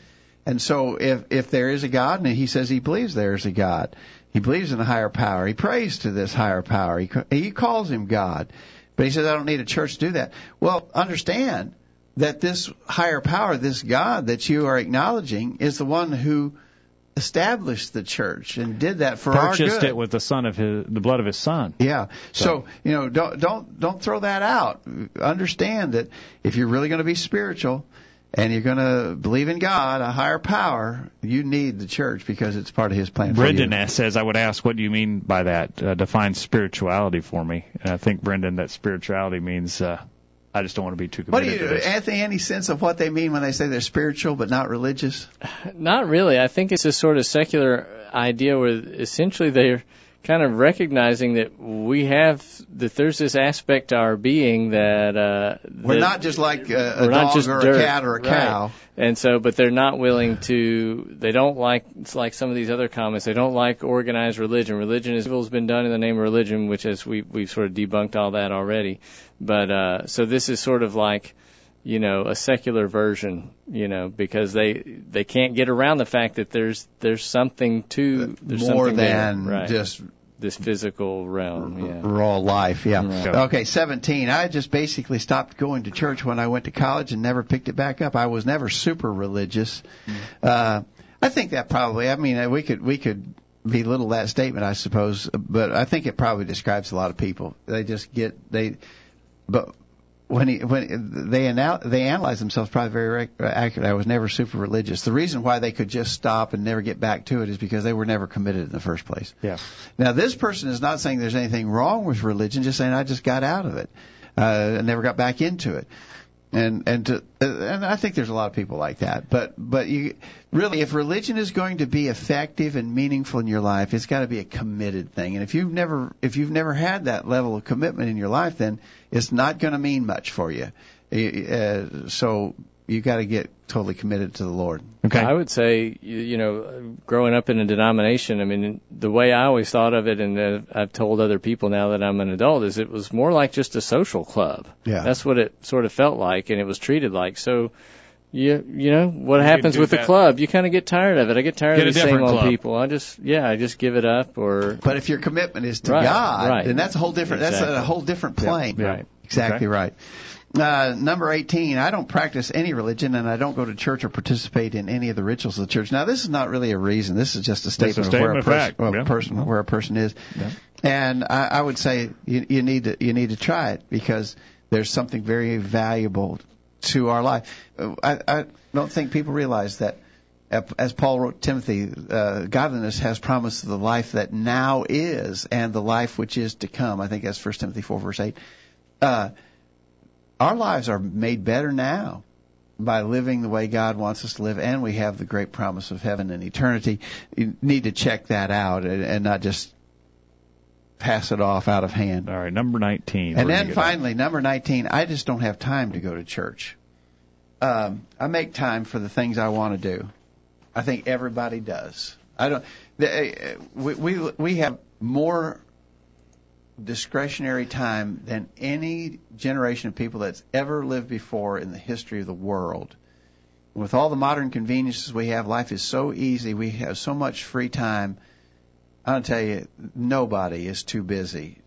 B: And so if if there is a God and he says he believes there is a God, he believes in a higher power. He prays to this higher power. He he calls him God. But he says I don't need a church to do that. Well, understand that this higher power, this God that you are acknowledging, is the one who established the church and did that for our
A: Purchased
B: good.
A: it with the son of his the blood of his son.
B: Yeah. So, you know, don't don't don't throw that out. Understand that if you're really going to be spiritual and you're going to believe in God, a higher power, you need the church because it's part of His plan. for
A: Brendan says, I would ask, what do you mean by that? Uh, define spirituality for me. And I think, Brendan, that spirituality means uh, I just don't want to be too
B: What
A: committed
B: do you,
A: to this.
B: Anthony? Any sense of what they mean when they say they're spiritual but not religious?
D: Not really. I think it's a sort of secular idea where essentially they're kind of recognizing that we have that there's this aspect to our being that uh
B: We're
D: that
B: not just like a, a dog or
D: dirt.
B: a cat or a
D: Right.
B: cow.
D: And so, but they're not willing to. They don't like. It's like some of these other comments. They don't like organized religion. Religion is evil's been done in the name of religion, which is we we've sort of debunked all that already. But uh, so this is sort of like, you know, a secular version. You know, because they they can't get around the fact that there's there's something to there's
B: More
D: something there.
B: than
D: right.
B: just
D: this physical realm. Yeah.
B: raw life. Yeah.
D: Right.
B: Okay, 17. I just basically stopped going to church when I went to college and never picked it back up. I was never super religious. Uh, I think that probably. I mean, we could we could belittle that statement, I suppose, but I think it probably describes a lot of people. They just get they, but. When he when they anal- they analyze themselves probably very rec- accurate. I was never super religious. The reason why they could just stop and never get back to it is because they were never committed in the first place.
A: Yeah.
B: Now, this person is not saying there's anything wrong with religion, just saying I just got out of it, uh, and never got back into it. And and to, and I think there's a lot of people like that. But but you really, if religion is going to be effective and meaningful in your life, it's got to be a committed thing. And if you've never if you've never had that level of commitment in your life, then it's not going to mean much for you. Uh, so you got to get totally committed to the Lord.
A: Okay.
D: I would say, you, you know, growing up in a denomination, I mean, the way I always thought of it, and uh, I've told other people now that I'm an adult, is it was more like just a social club.
B: Yeah.
D: That's what it sort of felt like, and it was treated like. So, you you know, what
A: You
D: happens
A: do
D: with the club? You kind of get tired of it. I get tired
A: Get
D: of
A: a
D: the same old
A: club.
D: people. I just, yeah, I just give it up, or
B: But if your commitment is to
D: Right,
B: God,
D: right.
B: then that's a whole different. That's a whole different plane.
A: Yeah.
D: Right.
B: Exactly
A: Okay.
B: right. Uh, number 18, I don't practice any religion and I don't go to church or participate in any of the rituals of the church. Now, this is not really a reason. This is just a statement,
A: statement
B: of where a,
A: fact.
B: well,
A: Yeah.
B: person where a person is.
A: Yeah.
B: And I, I would say you, you need to you need to try it because there's something very valuable to our life. I, I don't think people realize that. uh, As Paul wrote Timothy, uh, godliness has promised the life that now is and the life which is to come. I think that's 1 Timothy 4 verse 8. Uh, our lives are made better now by living the way God wants us to live, and we have the great promise of heaven and eternity. You need to check that out and, and not just pass it off out of hand.
A: All right, number 19.
B: And then finally, number 19, I just don't have time to go to church. Um, I make time for the things I want to do. I think everybody does. I don't. The, uh, we, we we have more discretionary time than any generation of people that's ever lived before in the history of the world. With all the modern conveniences we have, life is so easy. We have so much free time. I'll tell you, nobody is too busy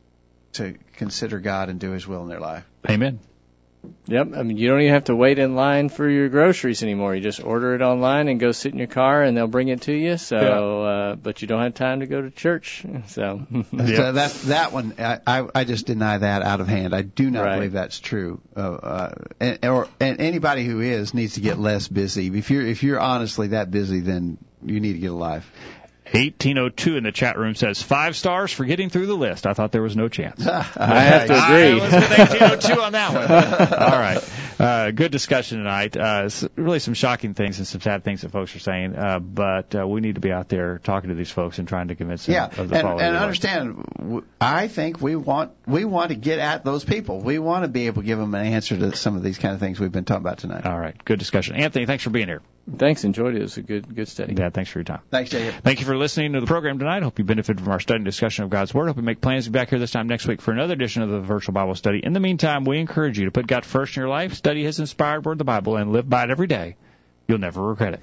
B: to consider God and do His will in their life.
A: Amen.
D: Yep. I mean, you don't even have to wait in line for your groceries anymore. You just order it online and go sit in your car, and they'll bring it to you. So, uh, but you don't have time to go to church. So,
B: So that that one, I, I I just deny that out of hand. I do not
D: Right.
B: believe that's true. Uh, uh, and, or and anybody who is needs to get less busy. If you're if you're honestly that busy, then you need to get a life.
A: 1802 in the chat room says five stars for getting through the list. I thought there was no chance.
D: I have to agree.
A: I was with 1802 on that one. All right. Uh, good discussion tonight. Uh, really some shocking things and some sad things that folks are saying. Uh, but uh, we need to be out there talking to these folks and trying to convince them
B: Yeah,
A: of
B: and,
A: the follow
B: and understand. I think we want we want to get at those people. We want to be able to give them an answer to some of these kind of things we've been talking about tonight.
A: All right. Good discussion. Anthony, thanks for being here.
D: Thanks, enjoyed it. It was a good good study.
A: Yeah, thanks for your time.
B: Thanks, Jacob.
A: Thank you for listening to the program tonight. Hope you benefited from our study and discussion of God's Word. Hope you make plans to be back here this time next week for another edition of the Virtual Bible Study. In the meantime, we encourage you to put God first in your life, study His inspired Word, the Bible, and live by it every day. You'll never regret it.